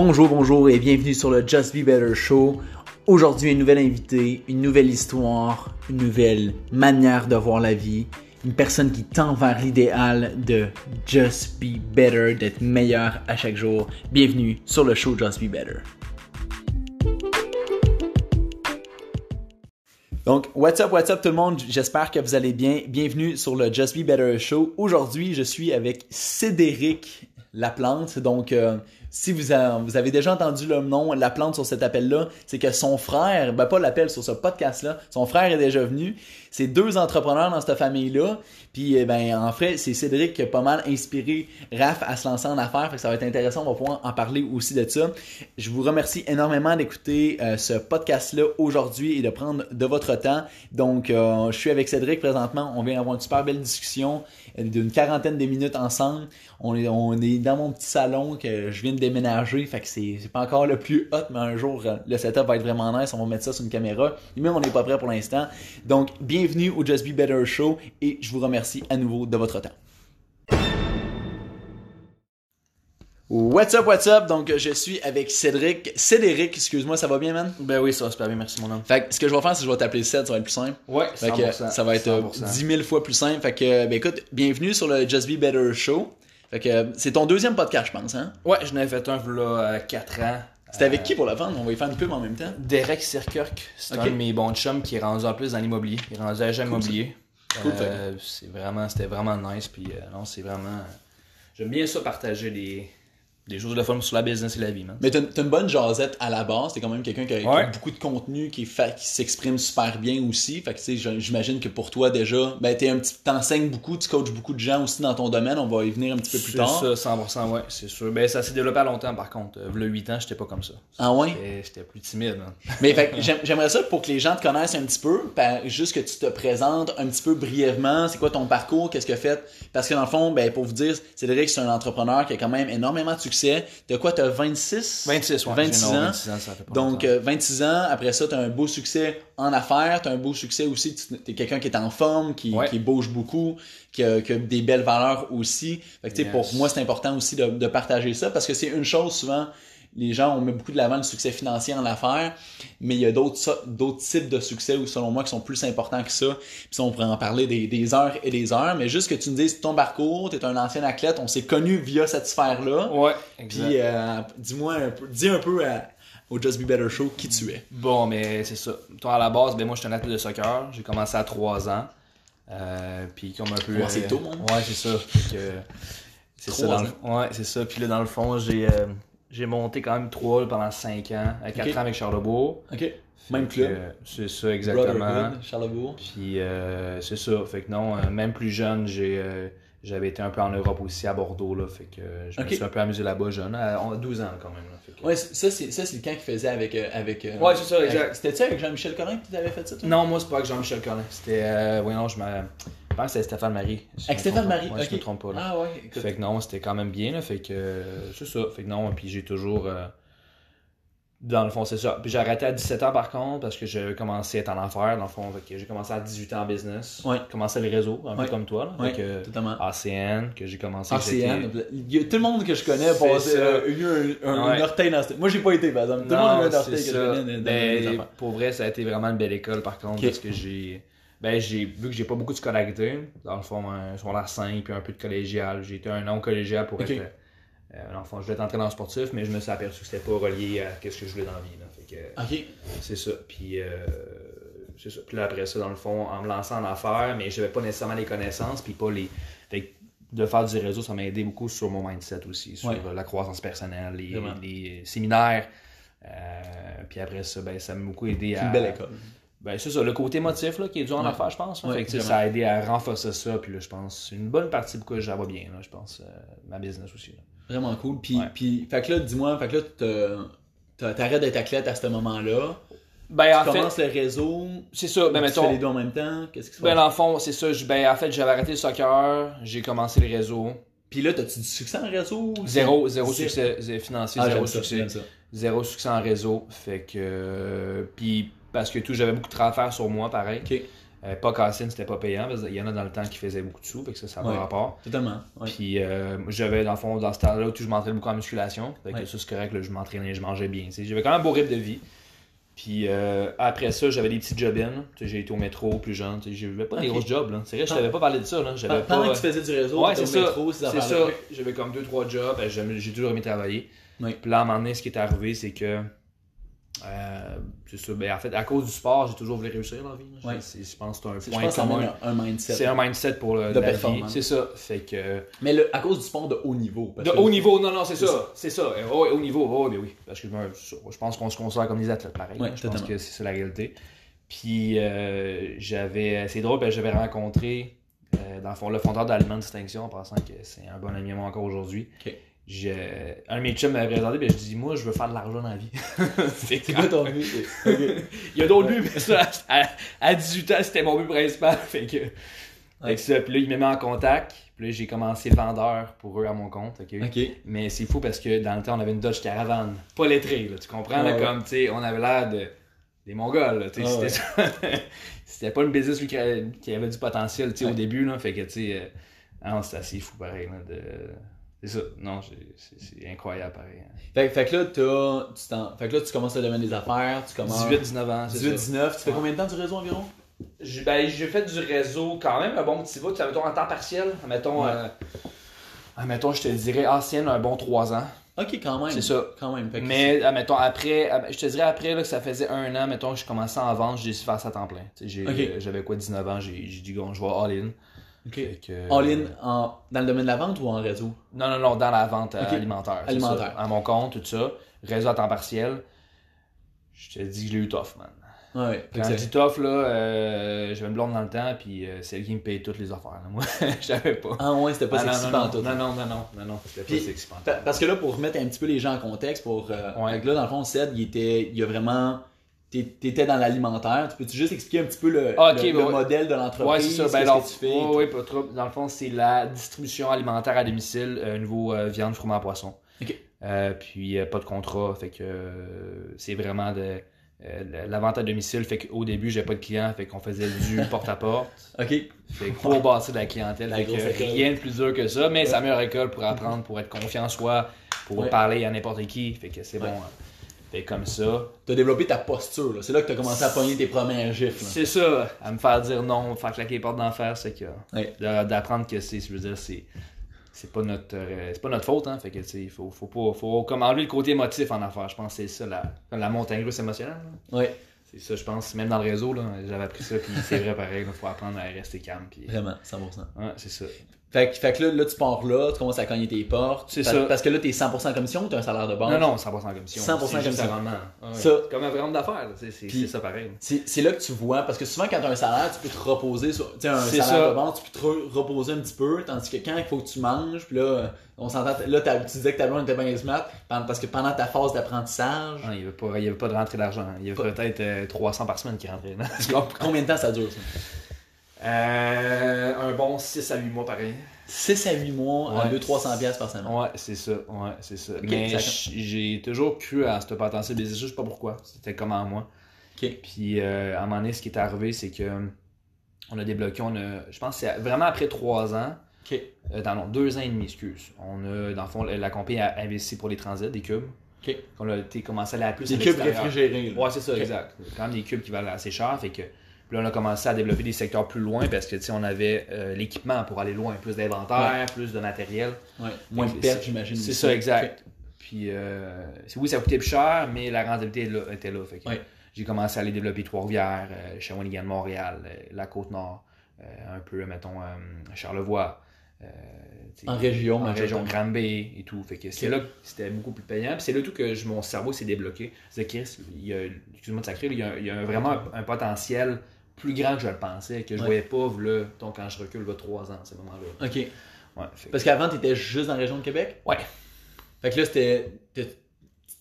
Bonjour, bonjour et bienvenue sur le Just Be Better Show. Aujourd'hui, une nouvelle invitée, une nouvelle histoire, une nouvelle manière de voir la vie. Une personne qui tend vers l'idéal de Just Be Better, d'être meilleur à chaque jour. Bienvenue sur le show Just Be Better. Donc, what's up, what's up tout le monde? J'espère que vous allez bien. Bienvenue sur le Just Be Better Show. Aujourd'hui, je suis avec Cédric Laplante. Donc, euh, si vous, avez déjà entendu le nom La Plante sur cet appel-là, c'est que son frère, ben pas l'appel sur ce podcast-là, son frère est déjà venu. C'est deux entrepreneurs dans cette famille-là. Puis, eh ben, en fait, c'est Cédric qui a pas mal inspiré Raph à se lancer en affaires. Fait que ça va être intéressant. On va pouvoir en parler aussi de ça. Je vous remercie énormément d'écouter euh, ce podcast-là aujourd'hui et de prendre de votre temps. Donc, euh, je suis avec Cédric présentement. On vient d'avoir une super belle discussion euh, d'une quarantaine de minutes ensemble. On est, dans mon petit salon que je viens de déménager. Fait que c'est pas encore le plus hot, mais un jour, le setup va être vraiment nice. On va mettre ça sur une caméra. Et même, on n'est pas prêt pour l'instant. Donc, bienvenue au Just Be Better Show et je vous remercie à nouveau de votre temps. What's up, what's up? Donc, je suis avec Cédric. Cédric, excuse-moi, ça va bien, man? Ben oui, ça va super bien, merci, mon homme. Fait que ce que je vais faire, c'est que je vais t'appeler Ced, ça va être plus simple. Ouais, 100%, ça va être 10 000 fois plus simple. Fait que, ben écoute, bienvenue sur le Just Be Better Show. Fait que, c'est ton deuxième podcast, je pense, hein? Ouais, je n'avais fait un, là, 4 ans. C'était avec qui pour la vendre? On va y faire une pub en même temps. Derek Sirkirk, c'est un de mes bons chums qui est rendu en plus dans l'immobilier. Il est rendu agent immobilier. Euh, c'est vraiment, c'était vraiment nice. Puis euh, non, c'est vraiment. J'aime bien ça partager les, des choses de fun sur la business et la vie. Mais t'as une bonne jasette à la base. T'es quand même quelqu'un qui, a beaucoup de contenu, qui, fait, qui s'exprime super bien aussi. Fait que tu sais, j'imagine que pour toi déjà, ben t'es un petit, t'enseignes beaucoup, tu coaches beaucoup de gens aussi dans ton domaine. On va y venir un petit peu plus tard. C'est ça, 100%, ouais, c'est sûr. Ben ça s'est développé à longtemps par contre. Le 8 ans, j'étais pas comme ça. Ah ouais? J'étais plus timide. Hein. Mais fait j'aimerais ça pour que les gens te connaissent un petit peu, juste que tu te présentes un petit peu brièvement. C'est quoi ton parcours? Qu'est-ce que tu fait? Parce que dans le fond, ben pour vous dire, Cédric, c'est un entrepreneur qui a quand même énormément de succès. De quoi 26? 26, ouais. 26 ans. 26 ans ça fait pas Donc, 26 euh, ans, après ça, tu as un beau succès en affaires, tu as un beau succès aussi, tu es quelqu'un qui est en forme, qui, qui bouge beaucoup, qui a, qui a, des belles valeurs aussi. Fait que, pour moi, c'est important aussi de, de, partager ça parce que c'est une chose souvent les gens ont mis beaucoup de l'avant le succès financier en affaires, mais il y a d'autres d'autres types de succès où, selon moi, qui sont plus importants que ça. Puis ça, on pourrait en parler des, heures et des heures, mais juste que tu nous dises ton parcours, tu es un ancien athlète, on s'est connu via cette sphère-là. Ouais, exact. Puis euh, dis-moi un peu, dis un peu au Just Be Better Show qui tu es. Bon, mais c'est ça. Toi, à la base, ben moi, je suis un athlète de soccer. J'ai commencé à 3 ans. Euh, puis comme un peu. C'est euh, tôt, mon Ouais, c'est ça. c'est ça. Dans ouais, c'est ça. Puis là, dans le fond, j'ai j'ai monté quand même trois pendant 5 ans, 4 ans avec Charlebourg. OK. Même club. c'est ça, exactement. Charlebourg. Puis euh, c'est ça. Fait que non, euh, même plus jeune, j'ai. Euh, j'avais été un peu en Europe aussi, à Bordeaux, là, fait que je me suis un peu amusé là-bas jeune, a 12 ans quand même. Là, Ouais, ça c'est, ça, c'est le camp qu'il faisait avec... avec ouais, c'est ça, exact. C'était-tu avec Jean-Michel Collin que tu avais fait ça, toi? Non, moi, c'est pas avec Jean-Michel Collin. C'était... voyons, je me que c'était Stéphane Marie. avec Stéphane Marie, ouais, Je me trompe pas. Là. Ah ouais, Fait que non, c'était quand même bien, là, fait que... c'est ça, fait que non, puis j'ai toujours... Dans le fond, c'est ça. Puis j'ai arrêté à 17 ans par contre parce que j'ai commencé à être en affaires. Dans le fond, j'ai commencé à 18 ans en business. Ouais. J'ai commencé les réseaux, un peu comme toi. Là. Ouais, totalement. ACN, que j'ai commencé. ACN. Il y a tout le monde que je connais a eu un, un, orteil dans cette... Moi, j'ai pas été, par exemple. Tout le monde a eu un orteil que je connais. Ben, pour vrai, ça a été vraiment une belle école par contre parce que j'ai. Ben, j'ai vu que j'ai pas beaucoup de scolarité. Dans le fond, sur la 5 puis un peu de collégial. J'ai été un an collégial pour être euh, je voulais être entraîneur sportif, mais je me suis aperçu que c'était pas relié à ce que je voulais dans la vie. Là. Fait que, C'est ça. Puis, euh, c'est ça. Puis là, après ça, dans le fond, en me lançant en affaires, mais j'avais pas nécessairement les connaissances, puis pas les. Fait de faire du réseau, ça m'a aidé beaucoup sur mon mindset aussi, sur la croissance personnelle, les, séminaires. Euh, puis après ça, ben, ça m'a beaucoup aidé à. une belle école. Ben, c'est ça, le côté motif là, qui est dur en affaires, je pense. ça a aidé à renforcer ça. Puis là, je pense, une bonne partie pourquoi j'avais bien, là, je pense, ma business aussi. Vraiment cool. Puis, puis fait que là, dis-moi, fait que là, t'arrêtes d'être athlète à ce moment-là. Ben, tu commences le réseau. C'est ça. Ben, tu fais les deux en même temps? Qu'est-ce qui se ben, passe? Ben, dans le fond, c'est ça. Ben, en fait, j'avais arrêté le soccer. J'ai commencé le réseau. Puis là, t'as-tu du succès en réseau? Zéro, zéro succès financier, ah, zéro succès. Zéro succès en réseau. Fait que. puis, parce que tout, j'avais beaucoup de travail à faire sur moi, pareil. Euh, pas Cassine, c'était pas payant, parce qu'il y en a dans le temps qui faisaient beaucoup de sous, fait que ça, ça n'a Ouais. pas rapport. Totalement. Ouais. Puis euh, j'avais, dans le fond, dans ce temps-là, où je m'entraînais beaucoup en musculation. Fait que Ouais. ça, c'est correct, là, je m'entraînais, je mangeais bien. J'avais quand même un beau rythme de vie. Puis euh, après ça, j'avais des petits job-in. Tu sais, J'ai été au métro plus jeune. J'avais pas des Ok. grosses jobs. Là. C'est vrai, je t'avais pas parlé de ça. Là. Pendant pas... que tu faisais du réseau, Ouais, c'est ça. métro, ces C'est ça. J'avais comme deux, trois jobs. Ben, J'ai toujours aimé travailler. Oui. Puis là, à un moment donné, ce qui est arrivé, c'est que. Euh, c'est ça. Ben, en fait, à cause du sport, j'ai toujours voulu réussir dans la vie. Je- Ouais. c'est- Je pense que c'est un point commun. un, un mindset. C'est un mindset pour le, De la vie. C'est ça. Fait que. Mais le- à cause du sport de haut niveau. parce De que- haut niveau, non, non, c'est ça. C'est ça. Euh, ouais, haut niveau, oh, ben oui. Parce que ben, je pense qu'on se considère comme des athlètes, pareil. Ouais, je pense que c'est ça la réalité. Puis euh, j'avais. C'est drôle, ben, j'avais rencontré, euh, dans le fond, le fondeur d'Aliments Distinction, en passant que c'est un bon ami à moi encore aujourd'hui. J'ai- Un de mes chums m'avait présenté, ben, je dis, moi, je veux faire de l'argent dans la vie. c'est quoi ton but? Il y a d'autres buts, mais ça, à, à 18 ans, c'était mon but principal. Fait que. Fait que ça, puis là, il me met en contact. Puis là, j'ai commencé vendeur pour eux à mon compte. ok? Mais c'est fou parce que dans le temps, on avait une Dodge Caravan. Pas lettrée, là, tu comprends? là, Ouais, ouais. comme, tu sais, on avait l'air de. Des Mongols, sais, Ouais, c'était pas une business lui, qui avait du potentiel, tu sais, Ouais. au début, là. Fait que, tu sais, euh, ah c'était assez fou, pareil, là, de... C'est ça. Non, c'est c'est incroyable, pareil. hein. Fait, fait que là, t'as- tu fait que là, tu commences le domaine des affaires, tu commences. 18-19 ans, c'est ça. 18-19. Tu fais Ouais. combien de temps du réseau environ? J'ai ben, j'ai fait du réseau quand même un bon petit bout. Mettons en temps partiel. Mettons, Ouais. euh, admettons, je te dirais ancienne, un bon 3 ans. Ok, quand même. C'est ça. Quand même. Fait Mais, admettons, après, je te dirais après là, que ça faisait un an, mettons, que je commençais à en vendre, j'ai de faire ça à temps plein. J'avais quoi, 19 ans, j'ai j'ai dit, bon, je vais all-in. Ok. Fait que- All-in en- dans le domaine de la vente ou en réseau? Non, non, non, dans la vente euh, alimentaire. Alimentaire. ça. À mon compte, tout ça. Réseau à temps partiel. Je te dis que je l'ai eu tough, man. Ouais. Quand je dis tough, là, euh, j'avais une blonde dans le temps, puis euh, c'est elle qui me payait toutes les affaires. là. Moi, je savais pas. Ah ouais, c'était pas Ah, sexy non, non, pantoute. non, non, non, non, non, non, c'était pas sexy Parce que là, pour remettre un petit peu les gens en contexte, pour. euh, Ouais. là, dans le fond, il était. Il y a vraiment. T'étais dans l'alimentaire. Tu peux-tu juste expliquer un petit peu le, Ah, ok, le- le ouais. modèle de Ouais, l'entreprise? c'est ça. Ben, que tu fais? ouais, ouais, pas trop. Dans le fond, c'est la distribution alimentaire à domicile, euh, niveau euh, viande, fromage, poisson. Euh, puis euh, pas de contrat, fait que euh, c'est vraiment de la vente à domicile. Fait qu'au début, j'avais pas de clients, fait qu'on faisait du porte-à-porte. Ok. Fait que pour bâtir de la clientèle, La fait que grosse école. rien de plus dur que ça, mais la meilleure école pour apprendre, pour être confiant en soi, pour Ouais. parler à n'importe qui. Fait que c'est Ouais. bon. hein. Que comme ça, T'as développé ta posture. là. C'est là que t'as commencé à pogner tes premières gifles. là. C'est ça, à me faire dire non, me faire claquer les portes d'enfer, c'est que Ouais. d'apprendre que c'est, je veux dire, c'est c'est pas notre euh, c'est pas notre faute hein, fait que tu faut faut pas faut comme enlever le côté émotif en affaires, je pense que c'est ça la la montagne russe émotionnelle. là. Ouais, C'est ça, je pense même dans le réseau là, j'avais appris ça puis c'est vrai pareil, il faut apprendre à rester calme puis vraiment, 100%. ouais, c'est ça. Fait, que- fait que là, là, tu pars là, tu commences à cogner tes portes. C'est Parce- ça. Parce que là, t'es 100% commission ou t'as un salaire de base? Non non, 100% commission. 100% C'est juste commission. Ouais, Ça- comme un programme d'affaires, c'est ça pareil. C'est là que tu vois, parce que souvent quand tu as un salaire, tu peux te reposer sur. Tu sais, un salaire ça. de vente, tu peux te re- reposer un petit peu, tandis que quand il faut que tu manges, puis là, euh, on s'entend. Là, t'as- tu disais que ta blonde était bien smart, parce que pendant ta phase d'apprentissage, Ah, il n'y avait, pas- avait pas de rentrée d'argent. Il y avait peut-être euh, 300 par semaine qui comprends? combien de temps ça dure ça? Euh, un bon 6 à 8 mois pareil. 6 à 8 mois à Ouais. 200-300$ piastres par semaine. Ouais, c'est ça. Ouais, c'est ça. Mais j'ai toujours cru à ce potentiel business. Je sais pas pourquoi. C'était comme en moi. Puis euh, à un moment donné, ce qui est arrivé, c'est que on a débloqué, on a, je pense que c'est vraiment après 3 ans, Ok. euh, dans non, 2 ans et demi, excuse. On a, dans le fond, la compagnie a investi pour les transits, des cubes. Ok. On a été commencé à aller à plus Des à cubes réfrigérés. Ouais, c'est ça, exact. Quand même des cubes qui valent assez cher, fait que puis là, on a commencé à développer des secteurs plus loin parce que on avait euh, l'équipement pour aller loin, plus d'inventaire, plus de matériel. Ouais. Moins de pertes, j'imagine. C'est ça, exact. Puis euh, oui, ça coûtait plus cher, mais la rentabilité est là- était là. Fait que Ouais. J'ai commencé à aller développer Trois-Rivières, euh, Shawinigan, Montréal, euh, la Côte-Nord, un peu, mettons, Charlevoix. En région, en région majoritairement. Granby et tout. Fait que c'est là que c'était beaucoup plus payant. Puis c'est là tout que je- mon cerveau s'est débloqué. C'est Chris, il y a, excuse-moi de sacrer, il y a, il y a un- vraiment un, un potentiel plus grand que je le pensais, que je Ouais. voyais pas là, donc quand je recule, il y a trois ans, à ce moment-là. Ok. Ouais, fait- Parce qu'avant, t'étais juste dans la région de Québec? Ouais. Fait que là, c'était.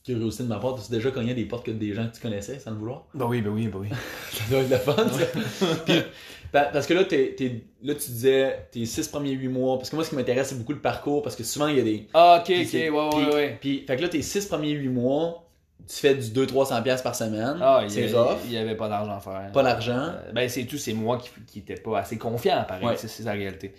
Curiosité de ma part, tu déjà cogné des portes que des gens que tu connaissais sans le vouloir? Ben oui, ben oui, ben oui. Ça doit être le fun, ça. Puis, pa- parce que là, t'es, t'es- là, tu disais tes six premiers huit mois. Parce que moi, ce qui m'intéresse, c'est beaucoup le parcours. Parce que souvent, il y a des. Ah, ok, puis ok, ouais, puis- ouais, ouais. Puis, fait que là, tes six premiers huit mois, tu fais du 200-300$ piastres par semaine. Ah, c'est rough. Il n'y avait pas d'argent à faire. Pas d'argent. Euh, ben, c'est tout, c'est moi qui était pas assez confiant, pareil. Ouais. C'est la réalité.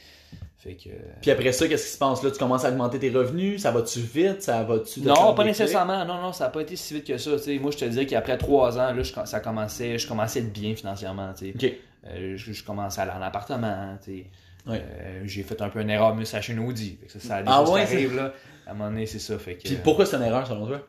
Fait que. Puis après ça, qu'est-ce qui se passe? Là? Tu commences à augmenter tes revenus? Ça va-tu vite? Ça va-tu... Non, pas des nécessairement. Non, non, ça n'a pas été si vite que ça. moi, je te dirais qu'après trois ans, là, je, ça commençait, je commençais à être bien financièrement. tu sais. clics? Ok. Euh, je, je commençais à aller en appartement. Ouais. Euh, j'ai fait un peu une erreur, mais ça une Audi. Fait que ça, ça a des Ah ouais, qui arrivent, là. À un moment donné, c'est ça. Fait que, Puis pourquoi c'est une erreur selon toi?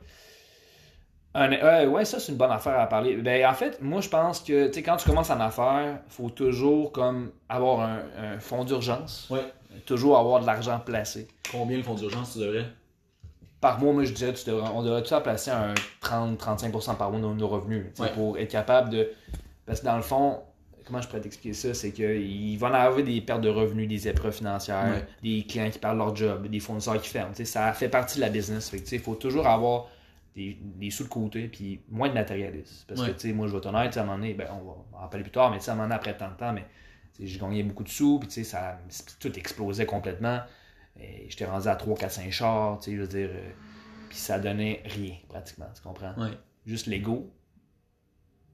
Un- ouais, ouais, ça, c'est une bonne affaire à parler. Ben, en fait, moi, je pense que, tu sais, quand tu commences en affaires, faut toujours, comme, avoir un, un fonds d'urgence. Ouais. Toujours avoir de l'argent placé. Combien le fonds d'urgence tu devrais? Par mois, moi, je dirais, tu devrais- on devrait tout ça placer un 30-35% par mois de nos, revenus, Ouais. pour être capable de... Parce que dans le fond, comment je pourrais t'expliquer ça, c'est qu'il va en avoir des pertes de revenus, des épreuves financières, Ouais. des clients qui perdent leur job, des fournisseurs qui ferment. Ça fait partie de la business. Fait que, faut toujours avoir des, des sous de côté, puis moins de matérialisme. Parce Ouais. que, tu sais, moi, je vais être honnête, tu sais, à un moment donné, ben, on va en parler plus tard, mais tu sais, à un moment donné, après tant de temps, mais j'ai gagné beaucoup de sous, puis tu sais, ça, tout explosait complètement. Et j'étais rendu à 3, 4, 5 chars, tu sais, je veux dire, euh, puis ça donnait rien, pratiquement, tu comprends? Ouais. Juste l'ego.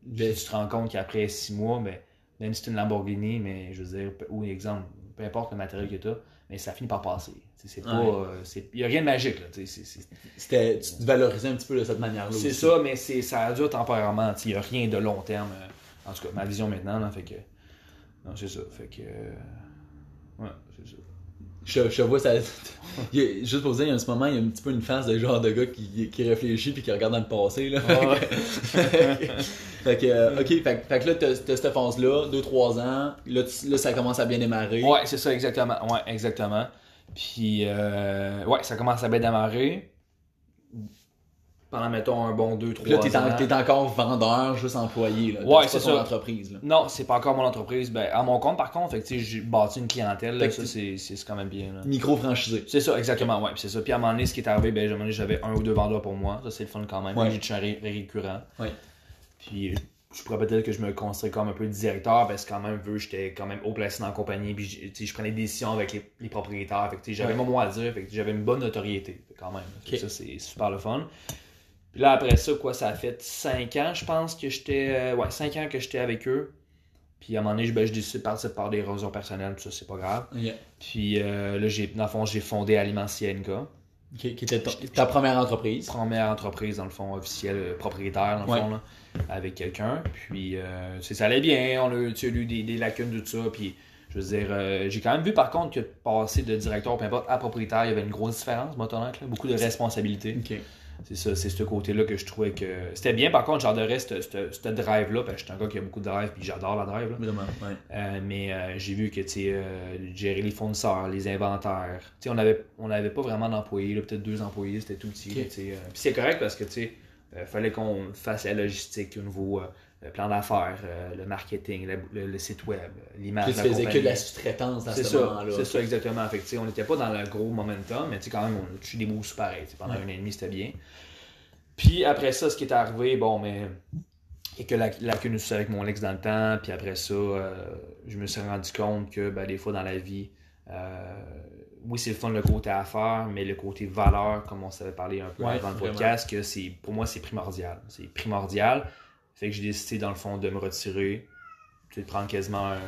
Ben, tu te rends compte qu'après 6 mois, ben, même si c'est une Lamborghini, mais je veux dire, ou exemple, peu importe le matériel que tu as, mais ça finit par passer. C'est pas. Ouais. euh, c'est- Il n'y a rien de magique, là. C'était, tu te valorisais un petit peu de cette manière-là C'est ça, mais c'est, ça dure temporairement. Il n'y a rien de long terme. euh, En tout cas, ma vision maintenant, là, fait que. Non, c'est ça. Fait que. euh, Ouais, c'est ça. Je, je vois ça. il a- juste pour vous dire, il y a en ce moment, il y a un petit peu une face de genre de gars qui, qui réfléchit puis qui regarde dans le passé. Là. Ouais. fait que, euh, ok, fait, fait que là, t'as, t'as cette phase-là, 2-3 ans. Là, tu- là, ça commence à bien démarrer. Ouais, c'est ça, exactement. Ouais, exactement. Puis, euh, ouais, ça commence à bien démarrer. Pendant, mettons, un bon 2-3 Puis là, t'es, en- encore vendeur, juste employé. Là. Ouais, c'est ça. entreprise. Là. Non, c'est pas encore mon entreprise. Ben, à mon compte, par contre, fait que, j'ai bâti une clientèle. là, ça, c'est, quand même bien. Micro-franchisé. C'est ça, exactement, ouais. Puis c'est ça. Puis à un moment donné, ce qui est arrivé, ben, j'avais un ou deux vendeurs pour moi. Ça, c'est le fun quand même. Ouais. J'ai touché un ré- récurrent. Ouais. Puis je pourrais peut-être que je me construis comme un peu directeur parce que quand même, vu, j'étais quand même haut placé dans la compagnie. Puis je prenais des décisions avec les, les propriétaires. Fait j'avais Ouais. mon mot à dire. Fait que j'avais une bonne notoriété quand même. Ça, c'est super le fun. Puis là, après ça, quoi, ça a fait 5 ans, je pense, que j'étais. euh, ouais, 5 ans que j'étais avec eux. Puis à un moment donné, ben, je décide de partir par des raisons personnelles, puis ça, c'est pas grave. Puis euh, là, j'ai, dans le fond, j'ai fondé Aliment CNK. Ok, Qui était ta première entreprise. Première entreprise, dans le fond, officielle, euh, propriétaire, dans le Ouais. fond, là, avec quelqu'un. Puis euh, ça allait bien, on a, tu sais, eu des, des lacunes, tout ça. Puis je veux dire, euh, j'ai quand même vu par contre que de passer de directeur, peu importe, à propriétaire, il y avait une grosse différence, moi, beaucoup de responsabilités. C'est ça, c'est ce côté-là que je trouvais que. C'était bien, par contre, j'adorais ce ce drive-là, parce que je suis un gars qui a beaucoup de drive, puis j'adore la drive. là. Vraiment, ouais. Euh, mais euh, j'ai vu que tu sais, euh, gérer les fournisseurs, les inventaires. Tu sais, on avait, on avait pas vraiment d'employés, peut-être deux employés, c'était tout petit. Ok. là, tu sais, euh. Puis c'est correct parce que tu sais, fallait qu'on fasse la logistique au niveau le plan d'affaires, euh, le marketing, le, le- le site web, l'image. Tu la faisais que de la sous-traitance dans ce ça, moment-là. c'est ça exactement. Fait que, on n'était pas dans le gros momentum, mais quand même, on a touché des moves pareils. Pendant Ouais. un an et demi, c'était bien. Puis après ça, ce qui est arrivé, bon, mais a que la lacune aussi avec mon ex dans le temps. Puis après ça, euh, je me suis rendu compte que ben, des fois dans la vie, euh, oui, c'est le fun le côté affaires, mais le côté valeur, comme on s'avait parlé un peu Ouais, avant le podcast, que c'est pour moi, c'est primordial. C'est primordial. Fait que j'ai décidé, dans le fond, de me retirer. Tu de prendre quasiment un,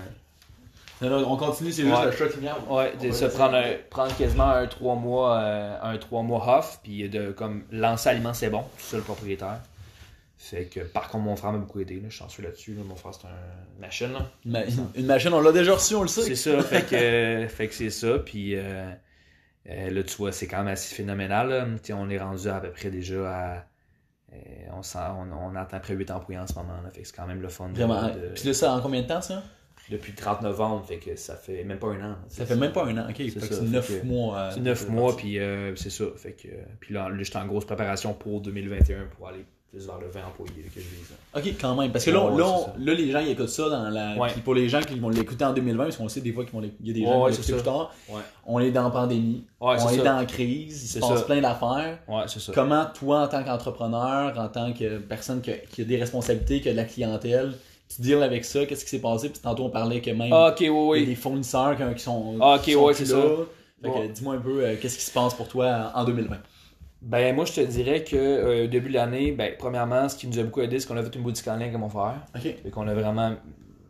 Non, non, on continue, c'est juste le vient. Ouais, de se prendre, un- prendre quasiment un 3 mois, euh, un trois mois off, puis de comme lancer aliment c'est bon, tout seul propriétaire. Fait que par contre mon frère m'a beaucoup aidé, là, je suis chanceux là-dessus. là. Mon frère c'est un machine. Là. Ma- Une machine, on l'a déjà reçu, on le sait. C'est ça, fait que, fait que c'est ça. Puis euh, euh, là, tu vois, c'est quand même assez phénoménal. on est rendu à peu près déjà à. Euh, on, on, on attend près 8 employés en ce moment. Là, fait que c'est quand même le fun. Vraiment. de- Puis là, ça en combien de temps, ça? Depuis le 30 novembre, fait que ça fait même pas un an. Ça fait même pas un an, ok. C'est que ça, c'est fait 9 que- mois. euh, C'est 9 de- mois, puis euh, c'est ça. Fait que, puis là, là, j'étais en grosse préparation pour 2021 pour aller plus vers le 20 employés que je vise. Ok, quand même. Parce que là, Ouais, là, on- là, les gens, ils écoutent ça dans la. Ouais. Puis pour les gens qui vont l'écouter en 2020, parce qu'on sait des fois qu'il y a des Ouais, gens qui vont l'écouter plus tard, on est dans la pandémie. Ouais, on est ça. dans la crise. Il se passe ça. plein d'affaires. Ouais, c'est ça. Comment, toi, en tant qu'entrepreneur, en tant que personne qui a, qui a des responsabilités, qui a de la clientèle, tu deals avec ça, qu'est-ce qui s'est passé? Puis tantôt, on parlait que même Ah, ok, oui, des fournisseurs qui, sont, Ah, ok, ouais, c'est là. ça. Fait que dis-moi un peu, euh, qu'est-ce qui se passe pour toi en 2020? Ben, moi, je te dirais que euh, au début de l'année, ben, premièrement, ce qui nous a beaucoup aidé, c'est qu'on a fait une boutique en ligne comme mon frère. OK. Fait qu'on a vraiment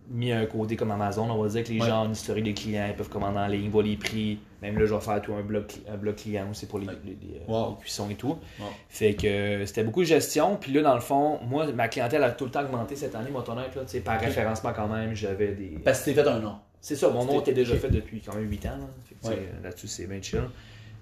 mis un côté comme Amazon. On va dire que les Ouais. gens ont une historique des clients, ils peuvent commander en ligne, voient les prix. Même là, je vais faire tout un blog, un blog client aussi pour les, Ouais. les- les, euh, Wow. les cuissons et tout. Wow. Fait que euh, c'était beaucoup de gestion. Puis là, dans le fond, moi, ma clientèle a tout le temps augmenté cette année, moi, honnête, là, tu sais, par référencement quand même, j'avais des. Parce que t'es fait un nom. C'est ça, mon nom était déjà fait depuis quand même 8 ans. Là, Fait que, tu sais, Ouais. Là-dessus, c'est bien chill.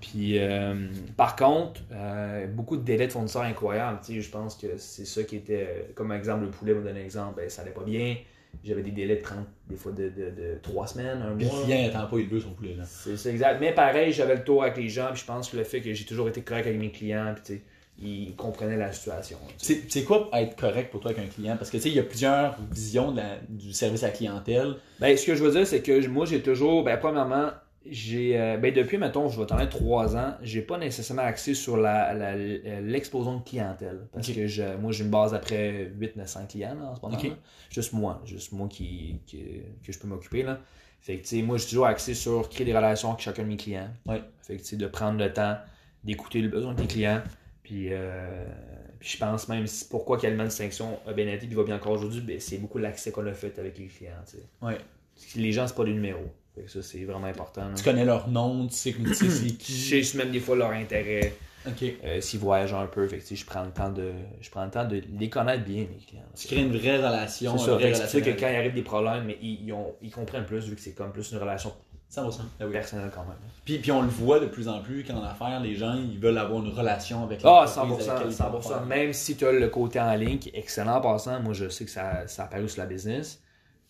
Puis, euh, par contre, euh, beaucoup de délais de fournisseurs incroyables. Tu sais, je pense que c'est ça qui était, euh, comme exemple, le poulet, me donne un exemple, ben, ça allait pas bien. J'avais des délais de 30, des fois de, de, de 3 semaines, un Puis mois. le client n'attend pas élevé son poulet. C'est c'est exact. Mais pareil, j'avais le tour avec les gens, puis je pense que le fait que j'ai toujours été correct avec mes clients, puis tu sais, ils comprenaient la situation. tu sais. C'est c'est quoi être correct pour toi avec un client? Parce que tu sais, il y a plusieurs visions de la- du service à la clientèle. Ben, ce que je veux dire, c'est que moi, j'ai toujours, ben, premièrement, j'ai, euh, ben, depuis, mettons, je vais t'en être trois ans, j'ai pas nécessairement axé sur la, la- l'explosion de clientèle. Parce que je, moi, j'ai une base après 800-900 clients, là, en ce moment. Juste moi, juste moi qui, qui- que je peux m'occuper, là. Fait que, tu sais, moi, j'ai toujours axé sur créer des relations avec chacun de mes clients. Ouais. Fait que, tu sais, de prendre le temps d'écouter le besoin des clients. Puis, euh, puis je pense même, si- pourquoi Calman Distinction a bien été, puis va bien encore aujourd'hui, ben, c'est beaucoup l'accès qu'on a fait avec les clients, tu sais. Ouais. Les gens, c'est pas des numéros. Ça, c'est vraiment important. là. Tu connais leur nom, tu sais, tu sais c'est Je qui. sais même des fois leur intérêt, Ok. euh, s'ils voyagent un peu. Fait que, je prends le temps de je prends le temps de les connaître bien, mes clients. Tu crées une vraie relation. C'est ça. vrai Fait que quand il arrive des problèmes, mais ils, ils ont- ils comprennent plus vu que c'est comme plus une relation 100%. Ah oui. personnelle quand même. Puis, puis on le voit de plus en plus qu'en affaires, les gens, ils veulent avoir une relation avec Ah, l'entreprise avec 100%, laquelle ils vont 100%. faire. Même si tu as le côté en ligne qui est excellent en passant, moi je sais que ça, ça apparaît sur la business.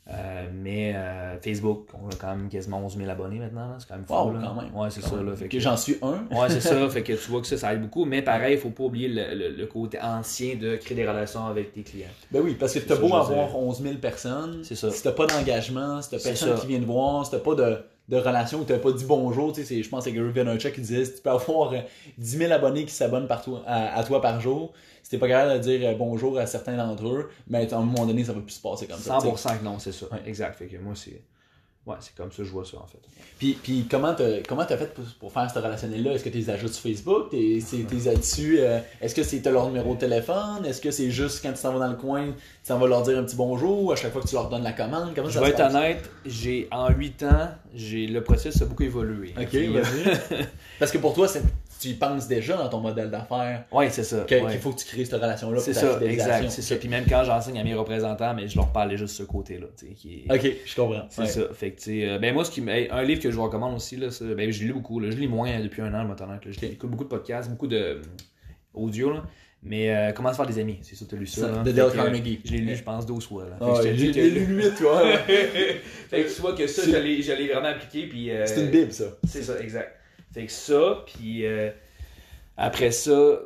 Euh, mais euh, Facebook, on a quand même quasiment 11 000 abonnés maintenant. C'est quand même fou. Wow, là. quand même. Ouais, c'est ça. Là, fait Que que- j'en suis un. Ouais, c'est ça. Fait que tu vois que ça, ça aide beaucoup. Mais pareil, il faut pas oublier le, le- le côté ancien de créer des relations avec tes clients. Ben oui, parce que t'as ça, beau avoir dire. 11 000 personnes, C'est ça. si t'as pas d'engagement, si t'as C'est personne ça. qui vient te voir, si t'as pas de, de relation, ou t'as pas dit bonjour, tu sais, je pense que c'est Gary Vaynerchuk qui disait, si tu peux avoir euh, 10 000 abonnés qui s'abonnent à toi par jour, si t'es pas capable de dire euh, bonjour à certains d'entre eux, ben à un moment donné, ça va plus se passer comme ça. tu sais. 100% que non, c'est ça. Ouais. Exact. Fait que moi, c'est. Ouais, c'est comme ça que je vois ça en fait. Puis, puis comment t'as comment t'as fait pour, pour faire ce relationnel-là? Est-ce que tu les ajoutes sur Facebook? T'es là-dessus? euh, Est-ce que c'est leur numéro de téléphone? Est-ce que c'est juste quand tu t'en vas dans le coin, tu t'en vas leur dire un petit bonjour à chaque fois que tu leur donnes la commande? Comment Je ça vais être honnête, j'ai en 8 ans, j'ai le processus a beaucoup évolué. Ok, vas-y. Parce que pour toi, c'est- tu y penses déjà dans ton modèle d'affaires Ouais, c'est ça. ouais. qu'il faut que tu crées cette relation-là C'est ça, exact. C'est ça. Puis même quand j'enseigne à mes représentants, mais je leur parle déjà de ce côté-là. Qui est... Ok, je comprends. C'est Ouais. ça. Fait que, euh, ben moi, ce qui, hey, un livre que je vous recommande aussi, là, ben, je lis beaucoup. Là, je lis moins depuis un an, je vais être honnête, là. Je écoute beaucoup de podcasts, beaucoup de euh, audio. Là. Mais euh, comment se faire des amis, c'est ça, t'as lu ça. Ça, de Dale Carnegie. Je l'ai lu, je pense, 12 fois. Là. Ah, je dis que- lu le 8, tu vois. Fait que tu vois que ça, l'ai vraiment appliqué. Puis, euh, C'est une bible, ça. C'est ça, exact. Fait que ça, puis euh, après ça,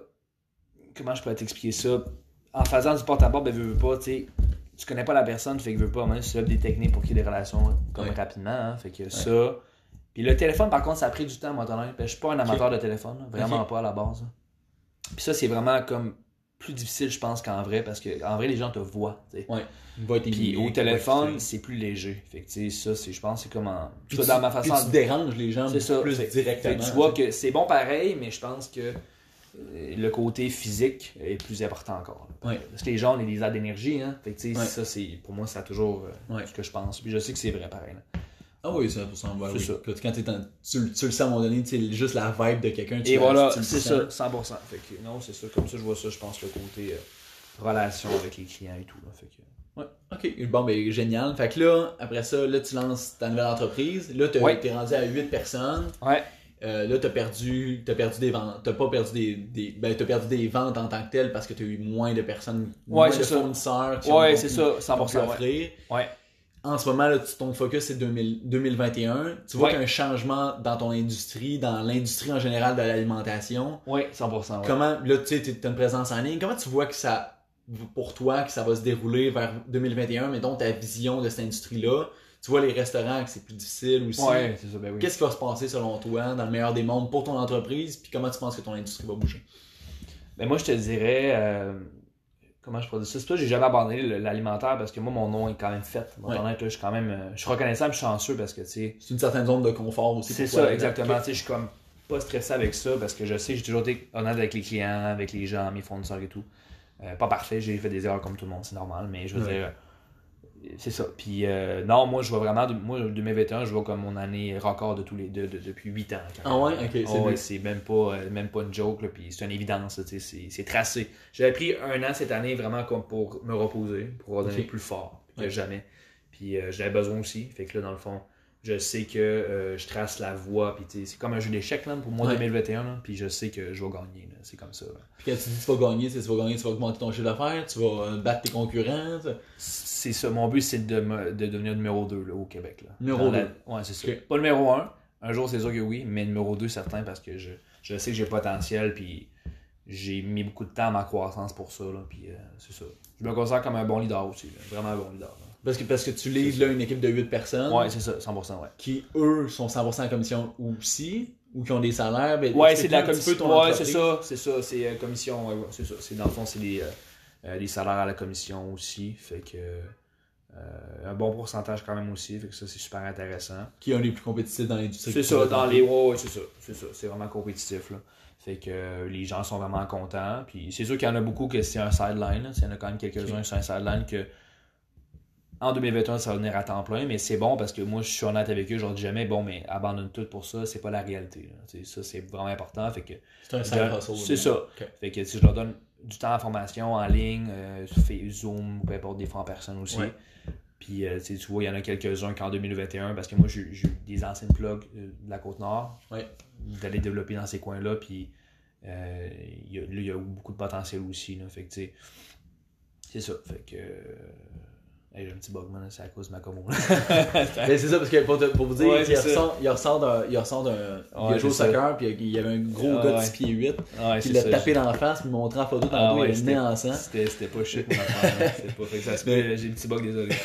comment je pourrais t'expliquer ça? En faisant du porte-à-porte, ben, veux, veux pas, tu sais, tu connais pas la personne, fait que veux pas, même tu des techniques pour qu'il y ait des relations comme Ouais. rapidement, hein, fait que ça. Puis le téléphone, par contre, ça a pris du temps, moi. Ben, je suis pas un amateur de téléphone, là, vraiment pas à la base. là. Puis ça, c'est vraiment comme plus difficile, je pense, qu'en vrai, parce que en vrai, les gens te voient, tu sais. Ouais. Il va être Puis au téléphone, c'est plus léger. Fait que, ça, c'est, je pense, c'est comme en. Puis ça, tu- dans ma puis façon tu déranges les gens c'est ça. plus Fait- directement. fait tu vois que c'est bon pareil, mais je pense que euh, le côté physique est plus important encore. Ouais. Parce que les gens ont des airs d'énergie, hein. Fait que, tu sais, Ouais. ça, c'est, pour moi, ça a toujours euh, Ouais. ce que je pense. Puis je sais que c'est vrai pareil. là. Ah oui, ça, ça va. C'est oui. ça. Quand, en- tu, le- tu le sens à un moment donné, tu sais, juste la vibe de quelqu'un. tu Et voilà, tu c'est ça, 100%. Fait que non, c'est ça. Comme ça, je vois ça, je pense, le côté euh, relation avec les clients et tout. Là. Fait que, Ouais, ok. Bon, ben génial. Fait que là, après ça, là, tu lances ta nouvelle entreprise. Là, t'as- Ouais. t'es rendu à 8 personnes. Ouais. Euh, là, t'as perdu, t'as perdu des ventes. T'as pas perdu des, des, ben, t'as perdu des ventes en tant que telles parce que t'as eu moins de personnes, moins c'est de ça. fournisseurs qui Ouais, ont- ça, qui ont pu 100%. Ouais. offrir. ouais. En ce moment, là, tu- ton focus c'est 2000 2021. Tu vois Ouais. qu'il y a un changement dans ton industrie, dans l'industrie en général de l'alimentation. Ouais, 100%. Ouais. Comment, là, tu sais, t'as une présence en ligne. Comment tu vois que ça, pour toi, que ça va se dérouler vers 2021, mettons ta vision de cette industrie-là? Tu vois les restaurants que c'est plus difficile aussi. Ouais, c'est ça, ben oui. Qu'est-ce qui va se passer selon toi dans le meilleur des mondes pour ton entreprise? Puis comment tu penses que ton industrie va bouger? Ben moi, je te dirais. euh, comment je pourrais dire ça? C'est pas que j'ai jamais abandonné l'alimentaire parce que moi, mon nom est quand même fait. Mon Ouais. honnête, là, je suis quand même. euh, je suis reconnaissant et chanceux parce que, tu sais. C'est une certaine zone de confort aussi. C'est pour ça, exactement. Ok. Tu sais, je suis comme. pas stressé avec ça parce que je sais j'ai toujours été honnête avec les clients, avec les gens, mes fournisseurs et tout. Euh, pas parfait, j'ai fait des erreurs comme tout le monde, c'est normal, mais je veux Ouais. dire, c'est ça. Puis euh, non, moi je vois vraiment, moi 2021, je vois comme mon année record de tous les de- depuis 8 ans. Ah ouais? Ok, c'est Oh, ouais, bien. c'est même pas, euh, même pas une joke, là, puis c'est une évidence, là, tu sais, c'est tracé. J'avais pris un an cette année vraiment comme pour me reposer, pour redonner plus fort que jamais. Puis euh, j'avais besoin aussi, fait que là, dans le fond, je sais que euh, je trace la voie, puis c'est comme un jeu d'échecs pour moi Ouais. 2021, là, puis je sais que je vais gagner, c'est comme ça. là. Puis quand tu dis que tu vas gagner, c'est tu vas gagner, tu vas augmenter ton chiffre d'affaires, tu vas euh, battre tes concurrents. C'est ça, mon but c'est de, me- de devenir numéro 2 là, au Québec. Là. Numéro Dans la- deux. Ouais, c'est ça. Pas numéro 1, un jour c'est sûr que oui, mais numéro 2 certain parce que je, je sais que j'ai le potentiel, puis j'ai mis beaucoup de temps à ma croissance pour ça, là, puis euh, c'est ça. Je me considère comme un bon leader aussi, vraiment un bon leader. là. Parce que, parce que tu leads là, une équipe de 8 personnes Ouais, c'est ça, 100%, ouais. qui, eux, sont 100% en commission aussi, ou qui ont des salaires. Ben, Ouais, c'est de la commission. Ouais, c'est ça, c'est ça, c'est euh, commission, ouais, ouais, c'est ça. C'est dans le fond, c'est des, euh, euh, des salaires à la commission aussi, fait que euh, un bon pourcentage quand même aussi, fait que ça c'est super intéressant. Qui est un des plus compétitifs dans l'industrie. C'est ça, dans les ouais, ouais, c'est ça, c'est ça, c'est vraiment compétitif là. Fait que euh, les gens sont vraiment contents. Puis c'est sûr qu'il y en a beaucoup que c'est un sideline. Il y en a quand même quelques-uns Ok. c'est un sideline que en 2021 ça va venir à temps plein, mais c'est bon parce que moi je suis honnête avec eux, je leur dis jamais bon mais abandonne tout pour ça, c'est pas la réalité. là. Ça c'est vraiment important. Fait que C'est un c'est ça. Fait que si je leur donne du temps en formation en ligne, euh, Zoom peu importe des fois en personne aussi. Ouais. Puis euh, tu vois, il y en a quelques-uns qu'en 2021, parce que moi j'ai eu des anciennes plugs euh, de la Côte-Nord, Ouais. d'aller développer dans ces coins-là, puis euh, il y a, là, il y a beaucoup de potentiel aussi. Là, fait que tu sais, c'est ça. Fait que. Hey, j'ai un petit bug, man, c'est à cause de ma commo. Ben, c'est ça, parce que pour, te- pour vous dire, Ouais, il, c'est ça. ressort, il ressort d'un. Il ressort d'un. il Ouais, joué au c'est ça. soccer, puis il y avait un gros Ah, gars de ouais. 6 pieds 8. ouais, Puis c'est il l'a ça, tapé dans la face, puis il montré en photo tantôt, Ah, ouais, il a le c'était- nez en sang. C'était c'était pas shit mon affaire. C'était pas. Fait que ça se peut, j'ai un petit bug, désolé.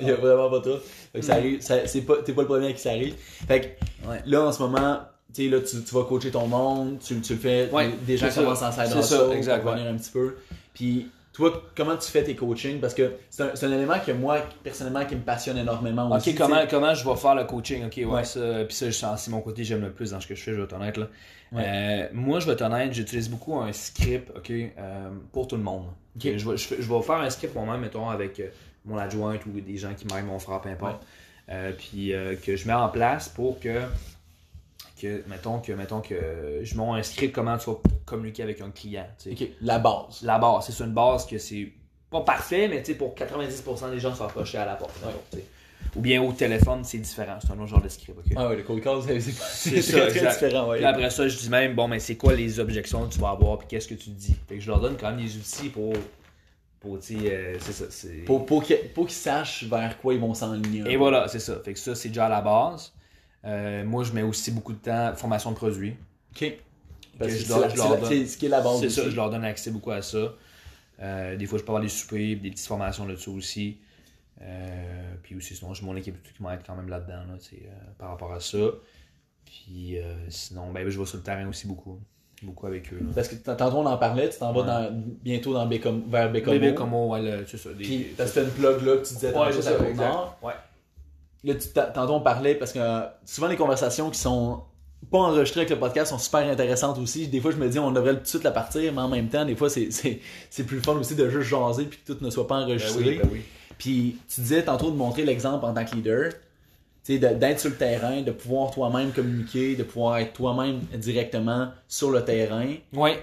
il y a vraiment pas tout. Fait que ça arrive, ça- c'est pas, t'es pas le premier à qui ça arrive. Fait que Ouais. là, en ce moment, tu sais, là, tu, tu vas coacher ton monde, tu, tu le fais, Ouais, des gens c'est ça. commencent en side C'est ça, hustle, exact, revenir un petit peu. Puis, toi, comment tu fais tes coachings? Parce que c'est un, élément que moi, personnellement, qui me passionne énormément aussi. Ok, comment, comment je vais faire le coaching? Ok, ouais, Ouais. ça. Puis ça, je sens- c'est mon côté, j'aime le plus dans ce que je fais, je vais être honnête. Là. Ouais. Euh, moi, je vais être honnête, j'utilise beaucoup un script, ok, euh, pour tout le monde. Je, vais, je, vais faire un script moi-même, mettons, avec euh, mon adjointe ou des gens qui m'aident, mon frère, peu importe. Euh, puis que je mets en place pour que, que mettons que, mettons que je mets un script comment tu vas communiquer avec un client. la base. la base. C'est une base que c'est pas parfait, mais tu sais, pour 90% des gens sont approchés à la porte. Ouais. Ou bien au téléphone, c'est différent. C'est un autre genre de script. Ah ouais, le cold call, c'est très, exact. différent. Ouais. Puis après ça, je dis même, bon, mais c'est quoi les objections que tu vas avoir, puis qu'est-ce que tu dis? Fait que je leur donne quand même des outils pour. Pour, tu sais, euh, c'est ça. Pour, pour qu'ils sachent vers quoi ils vont s'enligner. Et voilà, c'est ça. Fait que ça, c'est déjà à la base. Euh, moi, je mets aussi beaucoup de temps formation de produits. Ok. Parce Que je leur- je donne. ce qui est la base C'est aussi. ça, je leur donne accès beaucoup à ça. Euh, des fois, je peux avoir des soupers, des petites formations là-dessus aussi. Euh, puis aussi, sinon, j'ai mon équipe qui m'aide quand même là-dedans, là, par rapport à ça. Puis sinon, ben, je vais sur le terrain aussi beaucoup. Beaucoup avec eux. là. Parce que tantôt on en parlait, tu t'en vas dans, bientôt dans Bécom, vers Bécomo. Moi, ouais, c'est ça. Des, Puis parce que une plug là que tu disais ouais, la ça. Ouais. Là, tantôt on parlait parce que euh, souvent les conversations qui sont pas enregistrées avec le podcast sont super intéressantes aussi. Des fois, je me dis on devrait tout de suite la partir, mais en même temps, des fois, c'est, plus fun aussi de juste jaser puis que tout ne soit pas Ben enregistré. oui, ben oui. Puis tu disais tantôt de montrer l'exemple en tant que leader, d'être sur le terrain, de pouvoir toi-même communiquer, de pouvoir être toi-même directement sur le terrain. Ouais.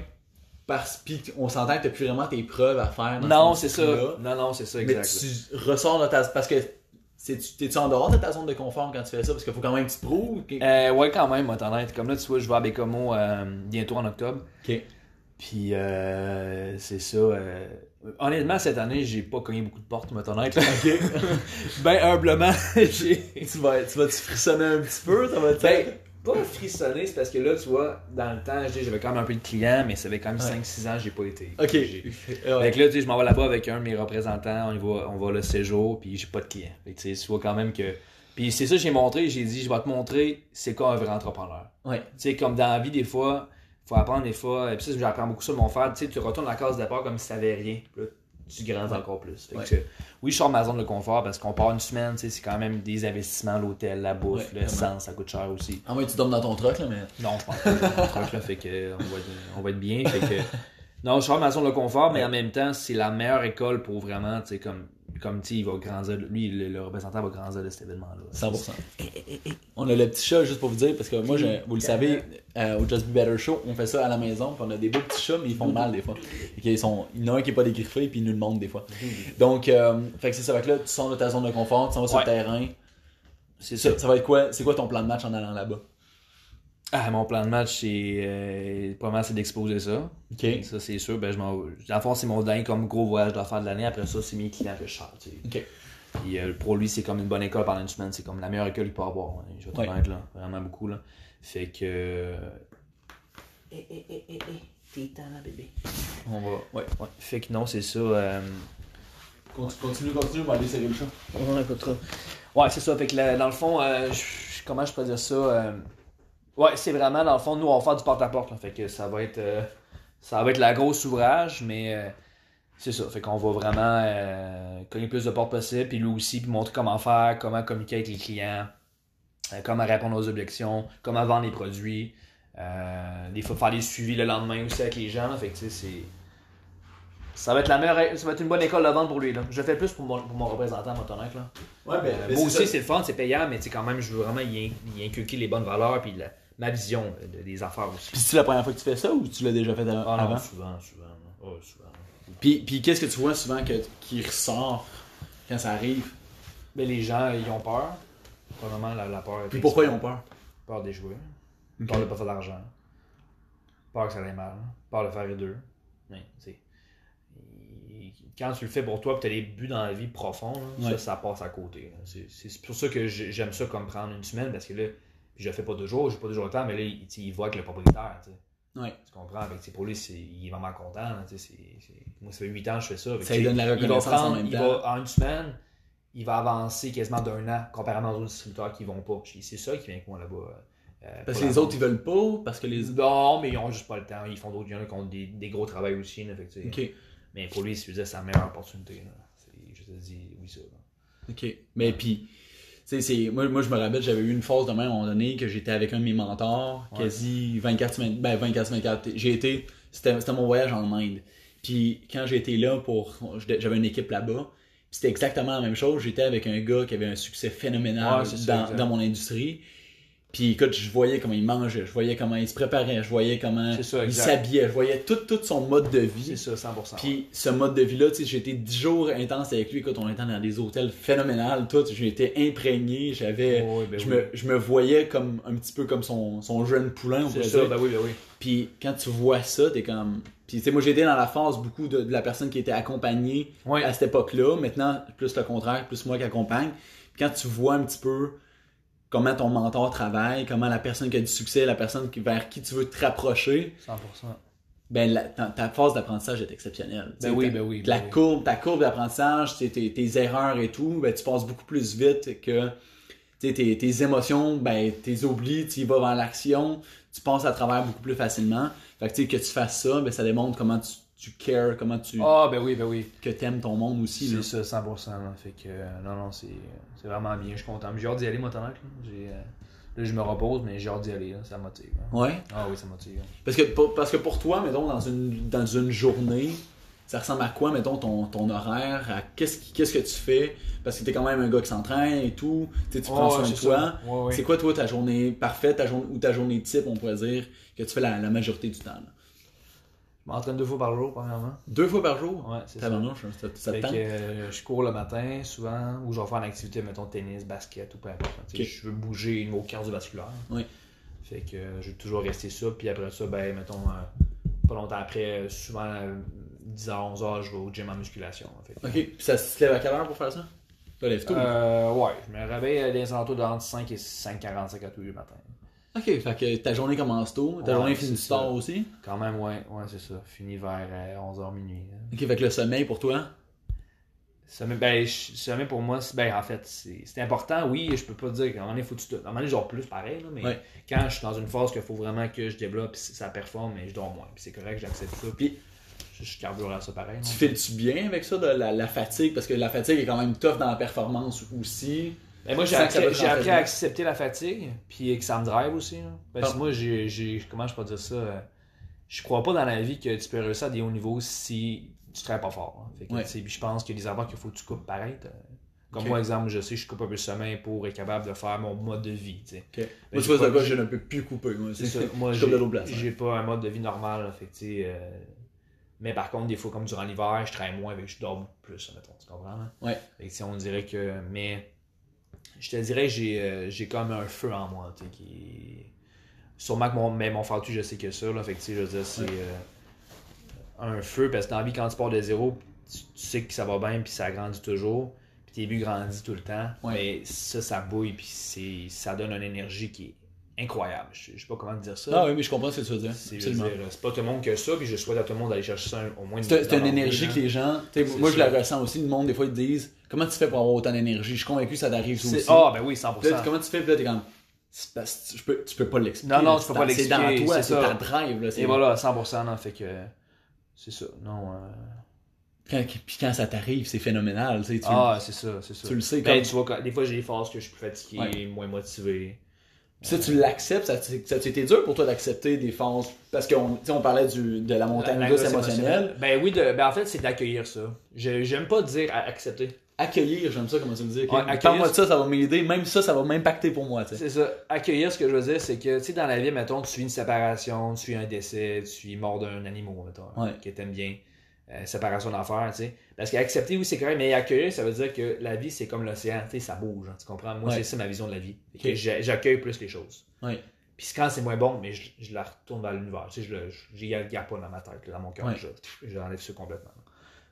Parce puis on s'entend que tu plus vraiment tes preuves à faire. Dans Non, ce c'est ça. Non, non, c'est ça, Mais exact. tu ressors de ta. Parce que t'es-tu en dehors de ta zone de confort quand tu fais ça? Parce qu'il faut quand même que tu te prouves. Euh, ouais, quand même, moi, t'en honnête. Comme là, tu vois, je vais à Bécomo euh, bientôt en octobre. Ok. Puis euh, c'est ça. euh, honnêtement, cette année, j'ai pas cogné beaucoup de portes, moi, honnête. Ok. ben humblement, j'ai. tu vas tu vas-tu frissonner un petit peu? Ça va Ben, pas frissonné, c'est parce que là, tu vois, dans le temps, j'avais quand même un peu de clients, mais ça fait quand même Ouais. 5-6 ans que j'ai pas été. Ok. Fait que là, tu sais, je m'en vais là-bas avec un de mes représentants, on, y va, on va le séjour, puis j'ai pas de clients. Fait que tu sais, tu vois quand même que. Puis c'est ça que j'ai montré, j'ai dit, je vais te montrer c'est quoi un vrai entrepreneur? Ouais. Tu sais, comme dans la vie, des fois, faut apprendre des fois, et puis ça, j'apprends beaucoup ça de mon frère, tu sais, tu retournes la case départ comme si t'avais rien. Puis là, tu grandis encore plus. oui, je sors de ma zone de confort parce qu'on part une semaine, c'est quand même des investissements, l'hôtel, la bouffe, l'essence, ça coûte cher aussi. Ah oui, tu dormes dans ton truck, là, mais. Non, je pense pas dans mon truck, là, fait que on va, être, on va être bien. Fait que. Non, je sors de ma zone de confort, mais en même temps, c'est la meilleure école pour vraiment, tu sais, comme comme tu il va grandir, lui, le, représentant va grandir de cet événement-là. 100%. On a le petit chat, juste pour vous dire, parce que moi, vous le savez, euh, au Just Be Better Show, on fait ça à la maison, puis on a des beaux petits chats, mais ils font mal des fois. ils sont, il y en a un qui n'est pas dégriffé, puis il nous le montre des fois. Donc, euh, fait que c'est ça, fait que là, tu sors de ta zone de confort, tu vas sur le terrain. C'est ça. Ça va être quoi, c'est quoi ton plan de match en allant là-bas? Ah, mon plan de match, c'est euh, probablement c'est d'exposer ça. OK. Ça, c'est sûr. Ben, je m'en... Dans fond, c'est mon dernier comme gros voyage de faire de l'année. Après ça, c'est mes clients que je charge. OK. Puis euh, pour lui, c'est comme une bonne école pendant une semaine. C'est comme la meilleure école qu'il peut avoir. Je vais te ouais. là. Vraiment beaucoup. Là. Fait que. Eh, eh, eh, eh, eh. T'es bébé. On va. Ouais, ouais. Fait que non, c'est ça. Euh... Continue, continue, on va aller serrer le chat. Ouais, c'est ça. Fait que dans le fond, euh, comment je peux dire ça? Euh, Ouais, c'est vraiment, dans le fond, nous, on va faire du porte-à-porte. fait que ça va être euh, ça va être la grosse ouvrage, mais euh, c'est ça. Fait qu'on va vraiment euh, cogner plus de portes possible, puis lui aussi, puis montrer comment faire, comment communiquer avec les clients, comment répondre aux objections, comment vendre les produits. des fois, faire des suivis le lendemain aussi avec les gens. fait que, c'est ça va être la meilleure, ça va être une bonne école de vente pour lui. Là. Je fais plus pour mon, pour mon représentant, mon. Là. Ouais, ben, moi aussi, c'est le fun, c'est payant, mais quand même, je veux vraiment y, inculquer les bonnes valeurs. Puis ma vision des affaires aussi. Puis c'est la première fois que tu fais ça ou tu l'as déjà fait avant? Ah non, souvent, souvent. Oh, souvent. Puis, puis qu'est-ce que tu vois souvent que, qui ressort quand ça arrive? Ben, les gens, ils ont peur. Probablement la, la peur. Puis pourquoi ils ont peur? Peur d'échouer. Peur de pas faire d'argent. Peur que ça aille mal. Peur de faire les deux. Mais, quand tu le fais pour toi et tu as des buts dans la vie profonds, ça, ça passe à côté. C'est pour ça que j'aime ça comme prendre une semaine parce que là, je le fais pas deux jours, j'ai pas deux jours de temps, mais là, il, il voit avec le propriétaire. Ouais. Tu comprends? Avec, pour lui, il est vraiment content. Moi, ça fait huit ans que je fais ça. ça lui donne la reconnaissance prendre, en même temps. Va, en une semaine, il va avancer quasiment d'un an comparément aux autres distributeurs qui vont pas. C'est ça qui vient avec moi là-bas. Euh, parce que les autres, ils veulent pas? Parce que les... Non, mais ils ont juste pas le temps. Ils font d'autres. Il y en a qui ont des, des gros travails aussi. Là, Mais pour lui, c'est sa meilleure opportunité. Je te dis, oui, ça. OK. Mais puis moi, moi, je me rappelle, j'avais eu une phase de même à un moment donné que j'étais avec un de mes mentors, quasi 24 semaines, ben 24 24. J'ai été, c'était mon voyage en Inde. Puis quand j'étais là pour, j'avais une équipe là-bas, c'était exactement la même chose. J'étais avec un gars qui avait un succès phénoménal dans, dans, mon industrie. Puis écoute, je voyais comment il mangeait, je voyais comment il se préparait, je voyais comment il s'habillait, je voyais tout, tout son mode de vie. C'est ça, 100%. Puis ce mode de vie-là, tu sais, j'ai été 10 jours intense avec lui. Écoute, on était dans des hôtels phénoménales, tout. J'ai été imprégné, j'avais. Ben je, me, je me voyais comme un petit peu comme son, son jeune poulain, on C'est ça, ben oui, ben oui. Puis quand tu vois ça, t'es comme. Puis tu sais, moi j'étais dans la phase beaucoup de, la personne qui était accompagnée à cette époque-là. Maintenant, plus le contraire, plus moi qui accompagne. Quand tu vois un petit peu comment ton mentor travaille, comment la personne qui a du succès, la personne vers qui tu veux te rapprocher. 100%. Ben, ta, phase d'apprentissage est exceptionnelle. Ben oui, ben oui. la ben courbe, ta courbe d'apprentissage, tes, tes, erreurs et tout, ben, tu passes beaucoup plus vite que tes, tes émotions, ben, tes oublies, tu y vas vers l'action, tu passes à travers beaucoup plus facilement. Fait que, que tu fasses ça, ben, ça démontre comment tu, tu cares, comment tu. Ah, ben oui, ben oui. Que t'aimes ton monde aussi. C'est ça, 100%. Fait que, euh, non, non, c'est vraiment bien. Je suis content. J'ai hâte d'y aller, moi, Là, euh, là, je me repose, mais j'ai hâte d'y aller. Là. Ça motive. Hein. Ouais? Ah oui, ça motive. Parce que, pour, parce que pour toi, mettons, dans une, dans une journée, ça ressemble à quoi, mettons, ton, ton horaire? Qu'est-ce qu'est-ce que tu fais? Parce que t'es quand même un gars qui s'entraîne et tout. tu prends soin de toi. c'est quoi, toi, ta journée parfaite ta journée, ou ta journée type, on pourrait dire, que tu fais la, la majorité du temps là? Je m'entraîne deux fois par jour, premièrement. Deux fois par jour? Ouais, c'est ça. ça, ça fait que, euh, je cours le matin, souvent, ou je vais faire une activité, mettons, tennis, basket ou peu importe. Je veux bouger au niveau cardiovasculaire. Oui. Fait que euh, je vais toujours rester ça. Puis après ça, ben, mettons, euh, pas longtemps après, souvent, 10h, 11h, je vais au gym en musculation. ok. Puis ça se lève à quelle heure pour faire ça? Ça lève tout? Euh, ouais. Je me réveille à des alentours de entre 5 et 5h45 à tous les matins. Ok, fait que ta journée commence tôt, ta journée finit tard aussi? Quand même, ouais, ouais, c'est ça. Fini vers 11h minuit. Ok, fait que le sommeil pour toi? Sommeil, ben, sommeil pour moi, ben, en fait, c'est important, oui, je peux pas dire qu'à un moment donné, faut tu À un moment donné, genre plus pareil, là, mais quand je suis dans une phase qu'il faut vraiment que je développe, ça performe, mais je dors moins. Puis c'est correct, j'accepte ça. Puis je carbure à ça pareil. Tu files-tu bien avec ça, de la, fatigue? Parce que la fatigue est quand même tough dans la performance aussi. Ben moi, j'ai appris, à accepter la fatigue, puis que ça me drive aussi. Parce que ah. moi, j'ai, comment je peux dire ça? Euh, je crois pas dans la vie que tu peux réussir à des hauts niveaux si tu travailles pas fort. Hein. je pense que les efforts qu'il faut que tu coupes pareil. Comme moi, exemple, je sais, je coupe un peu le sommeil pour être capable de faire mon mode de vie. Okay. Ben, moi, tu vois, je ne peux plus couper. Moi, c'est ça. Moi, j'ai pas un mode de vie normal. Fait, euh... Mais par contre, des fois, comme durant l'hiver, je travaille moins, avec je dors plus, mettons, tu comprends? Hein? Ouais. Fait on dirait que. Mais je te dirais, j'ai euh, j'ai comme un feu en moi, qui. Sûrement que mon, mais mon fatu, je sais que ça, là. Fait que, je veux dire, c'est. Euh, un feu, parce que dans la vie, quand tu pars de zéro, tu, sais que ça va bien, puis ça grandit toujours tes buts grandissent tout le temps. Mais ça, ça bouille, puis ça donne une énergie qui est incroyable. Je, ne sais pas comment dire ça. Ah oui, mais je comprends ce que tu veux dire. C'est pas tout le monde qui a ça, puis je souhaite à tout le monde d'aller chercher ça au moins. C'est une énergie que les gens. Moi, je la ressens aussi. Le monde, des fois, ils disent Comment tu fais pour avoir autant d'énergie? Je suis convaincu que ça t'arrive aussi. Ah, ben oui, 100%. comment tu fais? Puis là, t'es comme. Tu peux, tu peux pas l'expliquer. Non, non, tu peux pas l'expliquer. C'est dans toi, c'est ta drive. Là, Et voilà, 100%. Non, fait que. C'est ça. Non. Euh, puis quand ça t'arrive, c'est phénoménal. Tu ah, c'est ça, c'est ça. Tu le sais. Ben, tu vois, des fois, j'ai des phases que je suis plus fatigué, moins motivé. Puis ça, tu l'acceptes, ça, ça a été dur pour toi d'accepter des phases, parce qu'on on parlait du, de la montagne russe émotionnelle. Ben oui, de, ben en fait, c'est d'accueillir ça. J'aime pas dire accepter. Accueillir, j'aime ça, comment tu me dis. Okay? Parle-moi de ça, ça va m'aider, même ça, ça va m'impacter pour moi. C'est ça. Accueillir, ce que je veux dire, c'est que, tu sais, dans la vie, mettons, tu suis une séparation, tu suis un décès, tu suis mort d'un animal, mettons, que t'aimes bien. Euh, séparation d'affaires, tu sais. Parce qu'accepter, oui, c'est correct, mais accueillir, ça veut dire que la vie, c'est comme l'océan, tu sais, ça bouge, hein, tu comprends? Moi, c'est ça ma vision de la vie. J'accueille plus les choses. Puis quand c'est moins bon, mais je, la retourne vers l'univers. Tu sais, je ne garde pas dans ma tête, dans mon cœur. J'enlève ça complètement.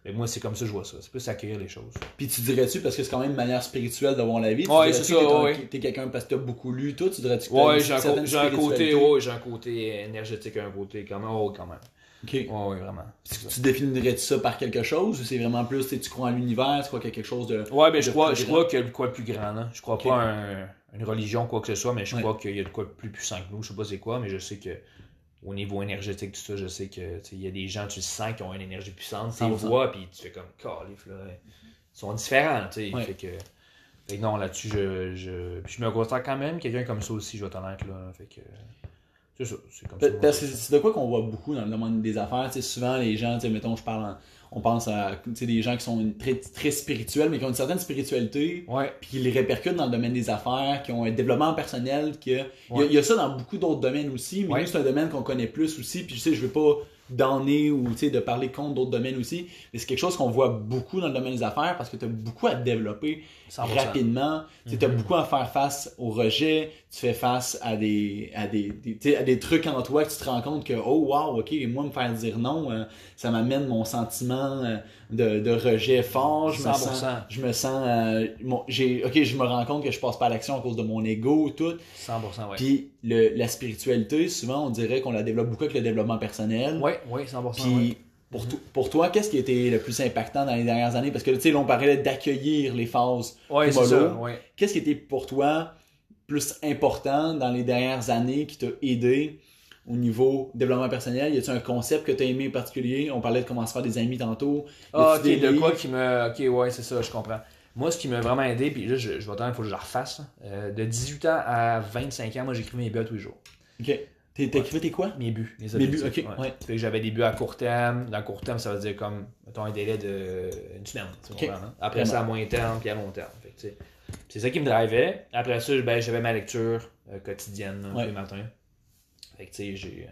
Mais moi, c'est comme ça que je vois ça. C'est plus accueillir les choses. Puis tu dirais-tu, parce que c'est quand même une manière spirituelle de voir la vie, ouais, c'est ça, que t'es quelqu'un parce que t'as beaucoup lu, toi, tu dirais-tu que Ouais, j'ai un, côté, ouais, j'ai un côté énergétique, un côté quand même, oh, quand même. Ok. oui, vraiment. Tu définirais ça par quelque chose ou c'est vraiment plus, tu crois en l'univers, tu crois qu'il y a quelque chose de. Ouais, mais je crois, je crois qu'il y a de quoi de plus grand. Là. Je crois pas un, une religion, quoi que ce soit, mais je crois qu'il y a de quoi de plus puissant que nous. Je sais pas c'est quoi, mais je sais que au niveau énergétique, tout ça, je sais que il y a des gens, tu le sens, qui ont une énergie puissante, tu les vois, puis tu fais comme, calif, là. Ils sont différents, tu sais. Fait que. Fait que non, là-dessus, je, je, je me considère quand même quelqu'un comme ça aussi, je vais t'en être, là. Fait que. C'est ça, c'est comme ça. c'est de quoi qu'on voit beaucoup dans le domaine des affaires. souvent, les gens, mettons, je parle on pense à des gens qui sont très, très spirituels, mais qui ont une certaine spiritualité, ouais. puis qui les répercutent dans le domaine des affaires, qui ont un développement personnel. Que... Il, y a, ça dans beaucoup d'autres domaines aussi, mais c'est un domaine qu'on connaît plus aussi. Puis je sais, je veux pas donner ou de parler contre d'autres domaines aussi. Mais c'est quelque chose qu'on voit beaucoup dans le domaine des affaires parce que tu as beaucoup à développer rapidement. Tu as mhm. beaucoup à faire face au rejet. Tu fais face à des, à des, à des trucs en toi que tu te rends compte que, oh wow, ok, moi me faire dire non, euh, ça m'amène mon sentiment euh, de, de, rejet fort. Je 100%. me sens, je me sens, euh, j'ai, ok, je me rends compte que je passe pas à l'action à cause de mon ego, tout. 100%, ouais. Puis le, la spiritualité, souvent, on dirait qu'on la développe beaucoup avec le développement personnel. Oui, oui, 100%. Puis pour, mm-hmm. pour toi, qu'est-ce qui a été le plus impactant dans les dernières années? Parce que, tu sais, on parlait d'accueillir les phases ouais, ouais. Qu'est-ce qui a été pour toi plus important dans les dernières années qui t'a aidé? Au niveau développement personnel? Y a-t-il un concept que tu as aimé en particulier? On parlait de comment se faire des amis tantôt. Ah, ok, de quoi qui me. Ok, ouais, c'est ça, je comprends. Moi, ce qui m'a vraiment aidé, puis là, je, je vais attendre, il faut que je la refasse. Euh, de 18 ans à 25 ans, moi, j'écris mes buts tous les jours. Ok. T'écrivais tes quoi? Mes buts. Mes, mes buts, ok. Ouais. Fait que j'avais des buts à court terme. Dans court terme, ça veut dire comme, mettons, un délai de une semaine. Hein? Après ça, à moyen terme, puis à long terme. c'est ça qui me drivait. Après ça, ben, j'avais ma lecture euh, quotidienne tous les matins. Fait que, tu sais, j'ai.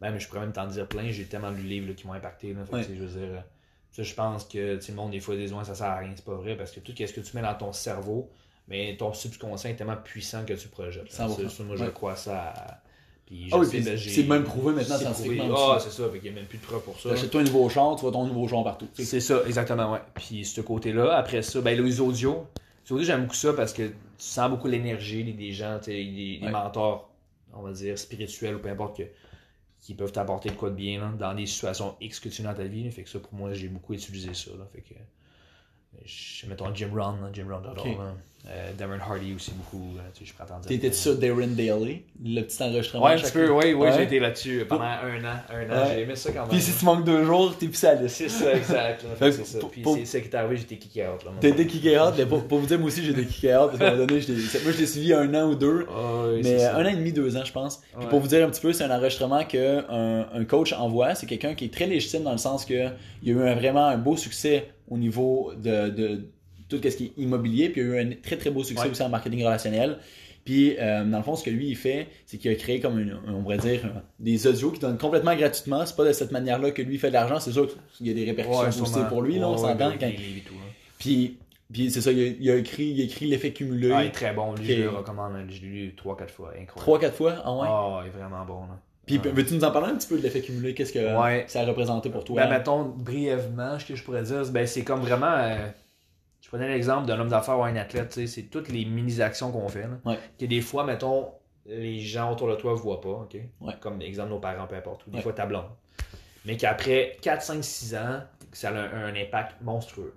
Même, je pourrais même t'en dire plein. J'ai tellement lu de livres qui m'ont impacté. Là, fait que, je veux dire. Ça, je pense que le monde, des fois, des ça sert à rien. C'est pas vrai parce que tout ce que tu mets dans ton cerveau, mais ton subconscient est tellement puissant que tu projettes. Ça, moi, je crois ça. Puis ah oui, ben, c'est même prouvé maintenant scientifiquement. Ah, c'est ça, il n'y a même plus de preuves pour ça. Achète-toi un nouveau char, tu vois ton nouveau char partout. C'est ça, exactement, ouais. Puis ce côté-là, après ça, ben les audios. Les audios, j'aime beaucoup ça parce que tu sens beaucoup l'énergie des gens, des mentors, on va dire, spirituels ou peu importe que qui peuvent t'apporter de quoi de bien dans des situations X que tu as dans ta vie. Fait que ça, pour moi, j'ai beaucoup utilisé ça. Fait que je, mettons Jim Rohn, Jim Rohn, j'adore. Euh, Darren Hardy aussi beaucoup. Euh, tu sais, je peux attendre. T'étais sur Darren Daly, le petit enregistrement Ouais, un petit peu, oui, oui, j'ai été là-dessus pendant un an. Un an, j'ai aimé ça quand même. Puis si tu manques deux jours, t'es plus ça C'est ça, exact. c'est ça. Puis c'est ça qui est arrivé, j'étais kické out. Été kické out, mais pour, vous dire, moi aussi été kické out, parce qu'à un moment donné, moi je l'ai suivi un an ou deux, mais un an et demi, deux ans, je pense. Puis pour vous dire un petit peu, c'est un enregistrement qu'un un coach envoie, c'est quelqu'un qui est très légitime dans le sens qu'il y a eu un, vraiment un beau succès au niveau de, de tout ce qui est immobilier, puis il a eu un très très beau succès aussi en marketing relationnel. Puis, euh, dans le fond, ce que lui, il fait, c'est qu'il a créé comme, une, on pourrait dire, des audios qui donnent complètement gratuitement. C'est pas de cette manière-là que lui fait de l'argent. C'est sûr qu'il y a des répercussions aussi pour lui, là, on s'entend. Quand... Puis, puis c'est ça, il a, écrit il a écrit l'effet cumulé. Ah, il est très bon. Lui, je le recommande. Je l'ai lu 3-4 fois. Incroyable. 3-4 fois? Ah ouais? Ah, il est vraiment bon. Là. Puis veux-tu nous en parler un petit peu de l'effet cumulé? Qu'est-ce que ça a représenté pour toi? Ben, mettons, brièvement, ce que je pourrais dire, ben, c'est comme vraiment... Euh, je prenais l'exemple d'un homme d'affaires ou un athlète, c'est toutes les mini-actions qu'on fait. Que des fois, mettons, les gens autour de toi ne voient pas, Comme exemple nos parents, peu importe, ou des fois ta blonde. Mais qu'après 4, 5, 6 ans, ça a un, impact monstrueux.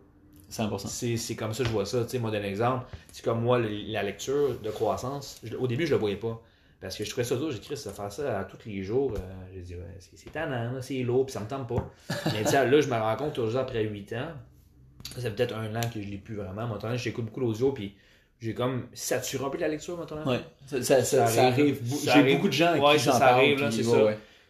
100%. C'est comme ça que je vois ça. Tu sais, moi, d'un exemple, c'est comme moi, la lecture de croissance, au début, je le voyais pas. Parce que je trouvais ça dur, j'écris ça, faire ça à tous les jours. Euh, j'ai dit, c'est tannant, c'est lourd, puis ça me tente pas. Mais là, je me rends compte toujours après 8 ans, ça fait peut-être un an que je l'ai plus vraiment. Maintenant, j'écoute beaucoup l'audio, puis j'ai comme saturé un peu la lecture maintenant. Ouais, ça, ça, ça, arrive. J'ai beaucoup de gens qui ouais, ça, ça arrive, là, c'est ça.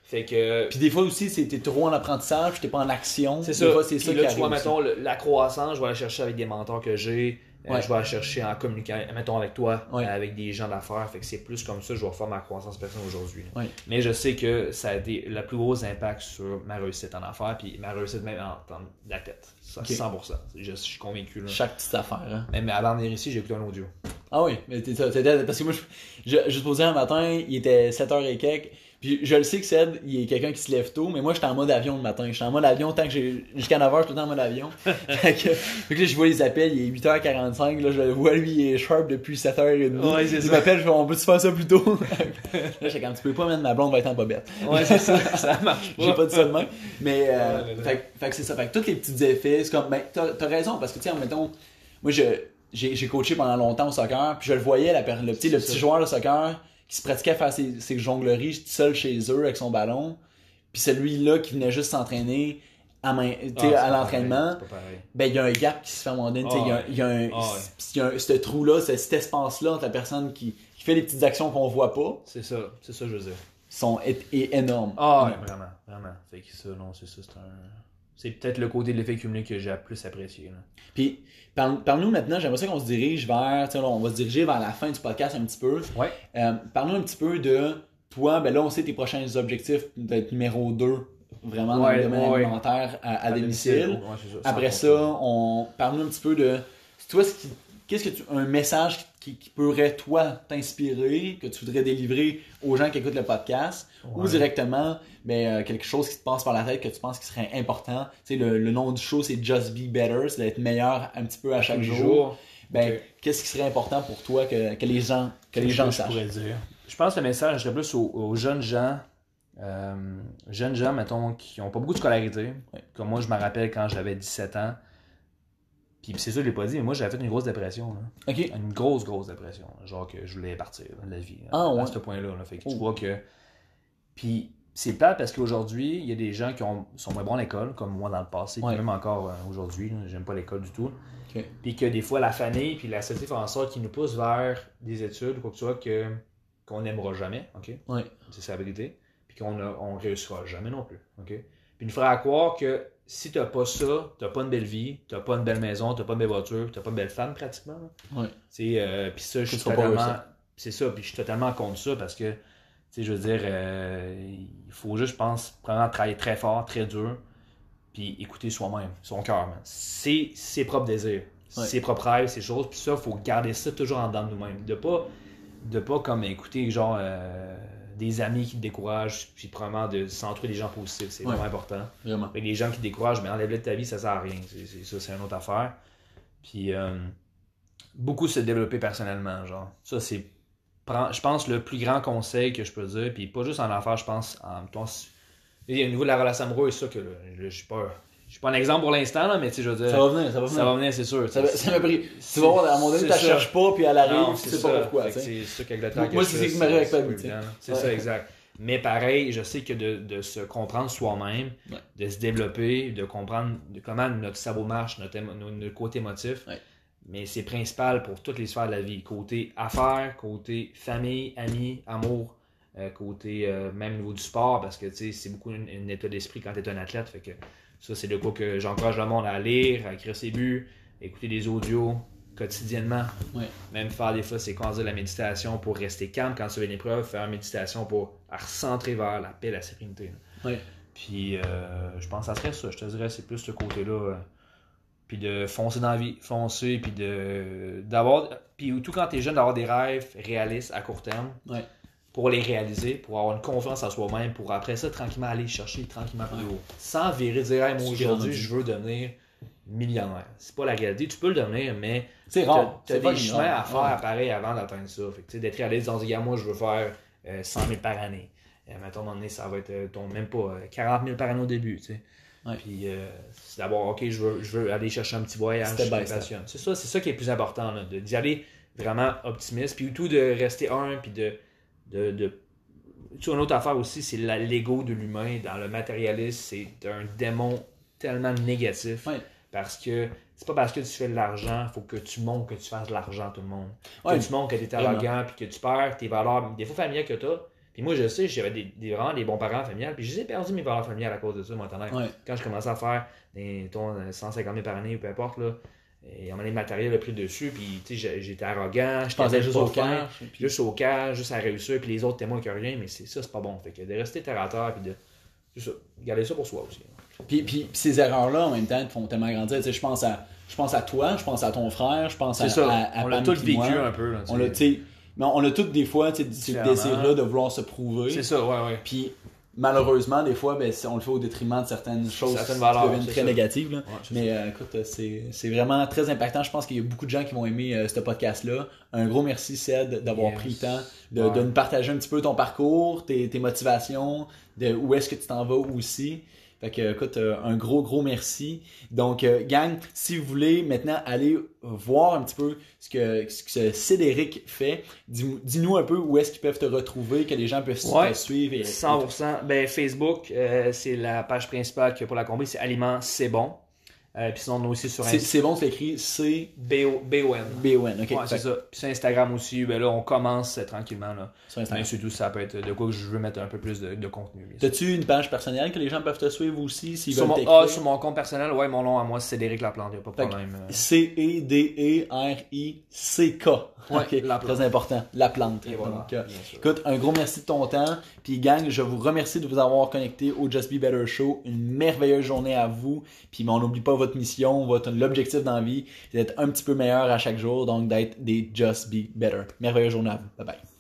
Fait que... Puis des fois aussi, c'était trop en apprentissage, t'es pas en action. C'est ça. C'est ça là, tu vois, mettons, la croissance, je vais aller chercher avec des mentors que j'ai. Euh, je vais aller chercher en communiquant, mettons avec toi, avec des gens d'affaires. Fait que c'est plus comme ça, je vais faire ma croissance personnelle aujourd'hui. Mais je sais que ça a été le plus gros impact sur ma réussite en affaires, puis ma réussite même en de la tête. 100%. Je, suis convaincu. Chaque petite affaire. Hein. Mais, avant de venir ici, j'ai écouté un audio. Ah oui, mais parce que moi, je, je, je posais un matin, il était 7h et quelques. Puis je le sais que Ced, il est quelqu'un qui se lève tôt, mais moi j'étais en mode avion le matin. J'étais en mode avion tant que j'ai. Jusqu'à 9h, je suis tout le temps en mode avion. fait, que, là, je vois les appels, il est 8h45, là, je le vois, lui, il est sharp depuis 7h30. Ouais, il m'appelle, je fais, on peut-tu faire ça plus tôt? là, j'étais comme, tu peux pas, mettre ma blonde va être en bobette. ouais, c'est ça, ça marche pas. j'ai pas dit ça de même. Mais, euh, fait, fait, que c'est ça. Fait que tous les petits effets, c'est comme, ben, t'as, as raison, parce que, tu sais, mettons, moi, je, j'ai, j'ai coaché pendant longtemps au soccer, puis je le voyais, la, le, petit, le petit joueur de soccer, qui se pratiquait à faire ses, ses jongleries seul chez eux avec son ballon. Puis celui-là qui venait juste s'entraîner à, main, ah, à l'entraînement, ben il y a un gap qui se fait à un moment donné. il y a, un, ce trou-là, cet espace-là entre la personne qui, qui, fait les petites actions qu'on voit pas. C'est ça, c'est ça je veux dire. Sont, est, énorme. Ah, vraiment, vraiment. Fait que ça, non, c'est ça, c'est un c'est peut-être le côté de l'effet cumulé que j'ai le plus apprécié. Puis, parle-nous maintenant, j'aimerais ça qu'on se dirige vers, on va se diriger vers la fin du podcast un petit peu. Ouais. Euh, parle-nous un petit peu de toi, ben là, on sait tes prochains objectifs d'être numéro 2 vraiment dans le domaine alimentaire à, domicile. Après ça, on parle-nous un petit peu de toi, qu'est-ce que tu un message qui, pourrait toi t'inspirer, que tu voudrais délivrer aux gens qui écoutent le podcast, ou directement ben, euh, quelque chose qui te passe par la tête que tu penses qui serait important. Tu sais, le, nom du show c'est Just Be Better, c'est d'être meilleur un petit peu à chaque jour. Ben, qu'est-ce qui serait important pour toi que, que les gens que les gens sachent? Je, dire? je pense que le message serait plus aux, jeunes gens euh, jeunes gens, mettons, qui n'ont pas beaucoup de scolarité. Comme moi, je me rappelle quand j'avais 17 ans, puis c'est ça, je l'ai pas dit, mais moi j'avais fait une grosse dépression. Là. Une grosse, grosse dépression. Genre que je voulais partir de la vie. Ah, à ce point-là. Fait que tu oh. vois que. Puis c'est pas parce qu'aujourd'hui, il y a des gens qui ont, sont moins bons à l'école, comme moi dans le passé, même encore euh, aujourd'hui, j'aime pas l'école du tout. Puis que des fois la famille puis la société font en sorte qu'ils nous poussent vers des études ou quoi que ce soit que, qu'on n'aimera jamais. ok? C'est la vérité. Puis qu'on ne on réussira jamais non plus. ok? Puis nous fera croire que si t'as pas ça, t'as pas une belle vie, t'as pas une belle maison, t'as pas une belle voiture, t'as pas une belle femme pratiquement. Ouais. Euh, puis ça, je suis totalement. C'est ça, puis je suis totalement contre ça parce que, tu sais, je veux dire, euh, il faut juste, je pense, vraiment travailler très fort, très dur, puis écouter soi-même, son cœur, C'est ses propres désirs, ses propres rêves, ses choses, puis ça, il faut garder ça toujours en dedans de nous-mêmes. De pas, de pas comme écouter, genre. Euh, des amis qui te découragent, puis probablement de s'entourer des gens positifs. C'est vraiment important. Vraiment. les gens qui te découragent, mais enlève-les de ta vie, ça sert à rien. Ça, c'est une autre affaire. Puis euh, beaucoup se développer personnellement, genre. Ça, c'est, je pense, le plus grand conseil que je peux dire. Puis pas juste en affaires, je pense, en au niveau de la relation amoureuse, ça que je suis pas Je suis pas un exemple pour l'instant, là, mais tu sais, je veux dire. Ça va venir, ça va venir. Ça va venir, c'est sûr. Ça, ça m'a pris. Tu vas voir, à un moment donné, tu la cherches pas, puis elle arrive, tu sais pas pourquoi. C'est ça qu'avec le temps Moi, c'est ce qui m'arrive avec évident. C'est ça, exact. Mais pareil, je sais que de, de se comprendre soi-même, Ouais. de se développer, de comprendre comment notre cerveau marche, notre, émo- notre- côté émotif, Ouais. mais c'est principal pour toutes les sphères de la vie. Côté affaires, côté famille, amis, amour, euh, côté euh, même niveau du sport, parce que c'est beaucoup un, un état d'esprit quand tu es un athlète. Fait que ça, c'est de quoi que j'encourage le monde à lire, à écrire ses buts, écouter des audios quotidiennement. Ouais. Même faire des fois, c'est qu'on dit la méditation pour rester calme quand tu fais une épreuve, faire une méditation pour recentrer vers la paix, la sérénité. Ouais. Puis euh, je pense que ça serait ça, je te dirais, c'est plus ce côté-là. euh, puis de foncer dans la vie, foncer, puis de d'avoir. Puis tout quand t'es jeune, d'avoir des rêves réalistes à court terme Ouais. Pour les réaliser, pour avoir une confiance en soi-même, pour après ça, tranquillement aller chercher tranquillement plus haut. Sans virer, dire, hey, moi aujourd'hui, je veux devenir millionnaire. C'est pas la réalité. Tu peux le devenir, mais C'est rare. C'est pas des chemins à faire Ouais. pareil avant d'atteindre ça. Fait tu d'être réaliste dans dire, moi, je veux faire euh, 100 000 par année. Euh, mettons, à un moment donné, ça va être euh, ton, même pas euh, 40 000 par année au début. tu sais. Ouais. Puis, euh, c'est d'abord, OK, je veux, je veux aller chercher un petit voyage. Je passionne. C'est ça, c'est ça qui est le plus important, d'y aller vraiment optimiste. Puis, tout de rester un, puis de. De, de une autre affaire aussi, c'est l'ego de l'humain. Dans le matérialisme, c'est un démon tellement négatif. Parce que c'est pas parce que tu fais de l'argent, faut que tu montres que tu fasses de l'argent à tout le monde. Que tu montres que tu es arrogant, puis que tu perds tes valeurs, des fois familiales que tu as. Puis moi, je sais, j'avais des, des, vraiment des bons parents familiales, puis je les ai perdu mes valeurs familiales à cause de ça, moi. Quand je commençais à faire des, ton, 150 000 par année, ou peu importe, là, et à un moment donné, le matériel a pris dessus, puis tu sais, j'ai- j'étais arrogant, Je pensais juste au cash. puis- juste au cash, juste à réussir, puis les autres témoins que rien, mais c'est ça, c'est pas bon. Fait que de rester terre à terre, puis de. Ça, garder ça pour soi aussi. Puis, puis, puis ces erreurs-là, en même temps, te font tellement grandir. Tu sais, je pense à, je pense à toi, je pense à ton frère, je pense à, ça, à, à on l'a tous vécu moi. un peu. Là, On l'a, tu sais, mais on a tous des fois, tu sais, ce Différemment. désir-là de vouloir se prouver. C'est ça, ouais, ouais. Puis malheureusement, des fois, ben, on le fait au détriment de certaines choses Certaines qui valeurs, deviennent c'est très ça. négatives. là. Ouais, c'est Mais euh, écoute, euh, c'est, c'est vraiment très impactant. Je pense qu'il y a beaucoup de gens qui vont aimer euh, ce podcast-là. Un gros merci, Ced, d'avoir Yes. pris le temps de, Ouais. de nous partager un petit peu ton parcours, tes, tes motivations, de où est-ce que tu t'en vas aussi. Fait que, écoute, euh, un gros, gros merci. Donc, euh, gang, si vous voulez maintenant aller voir un petit peu ce que, ce que Cédric fait, dis- dis-nous un peu où est-ce qu'ils peuvent te retrouver, que les gens peuvent Ouais. te suivre. Et, 100%. Ben, Facebook, euh, c'est la page principale que pour la combler, c'est Aliments, c'est bon. Euh, puis sinon, on est aussi sur Instagram. c'est bon, c'est écrit C-B-O-N. B-O-N. ok. Ouais, Fait c'est ça. Puis sur Instagram aussi, ben là, on commence euh, tranquillement. Là. Sur Mais Instagram. surtout, ça peut être de quoi que je veux mettre un peu plus de, de contenu. T'as-tu une page personnelle que les gens peuvent te suivre aussi s'ils veulent mon, ah, sur mon compte personnel, ouais, mon nom à moi, c'est Cédric Laplante, y a pas de problème. euh. C-E-D-E-R-I-C-K. Ouais, la. Très important. La plante. Et voilà, Donc, euh, écoute, un gros merci de ton temps. Puis, gang, je vous remercie de vous avoir connecté au Just Be Better Show. Une merveilleuse journée à vous. Puis, mais on n'oublie pas votre mission, votre l'objectif dans la vie, c'est d'être un petit peu meilleur à chaque jour. Donc, d'être des Just Be Better. Merveilleuse journée à vous. Bye bye.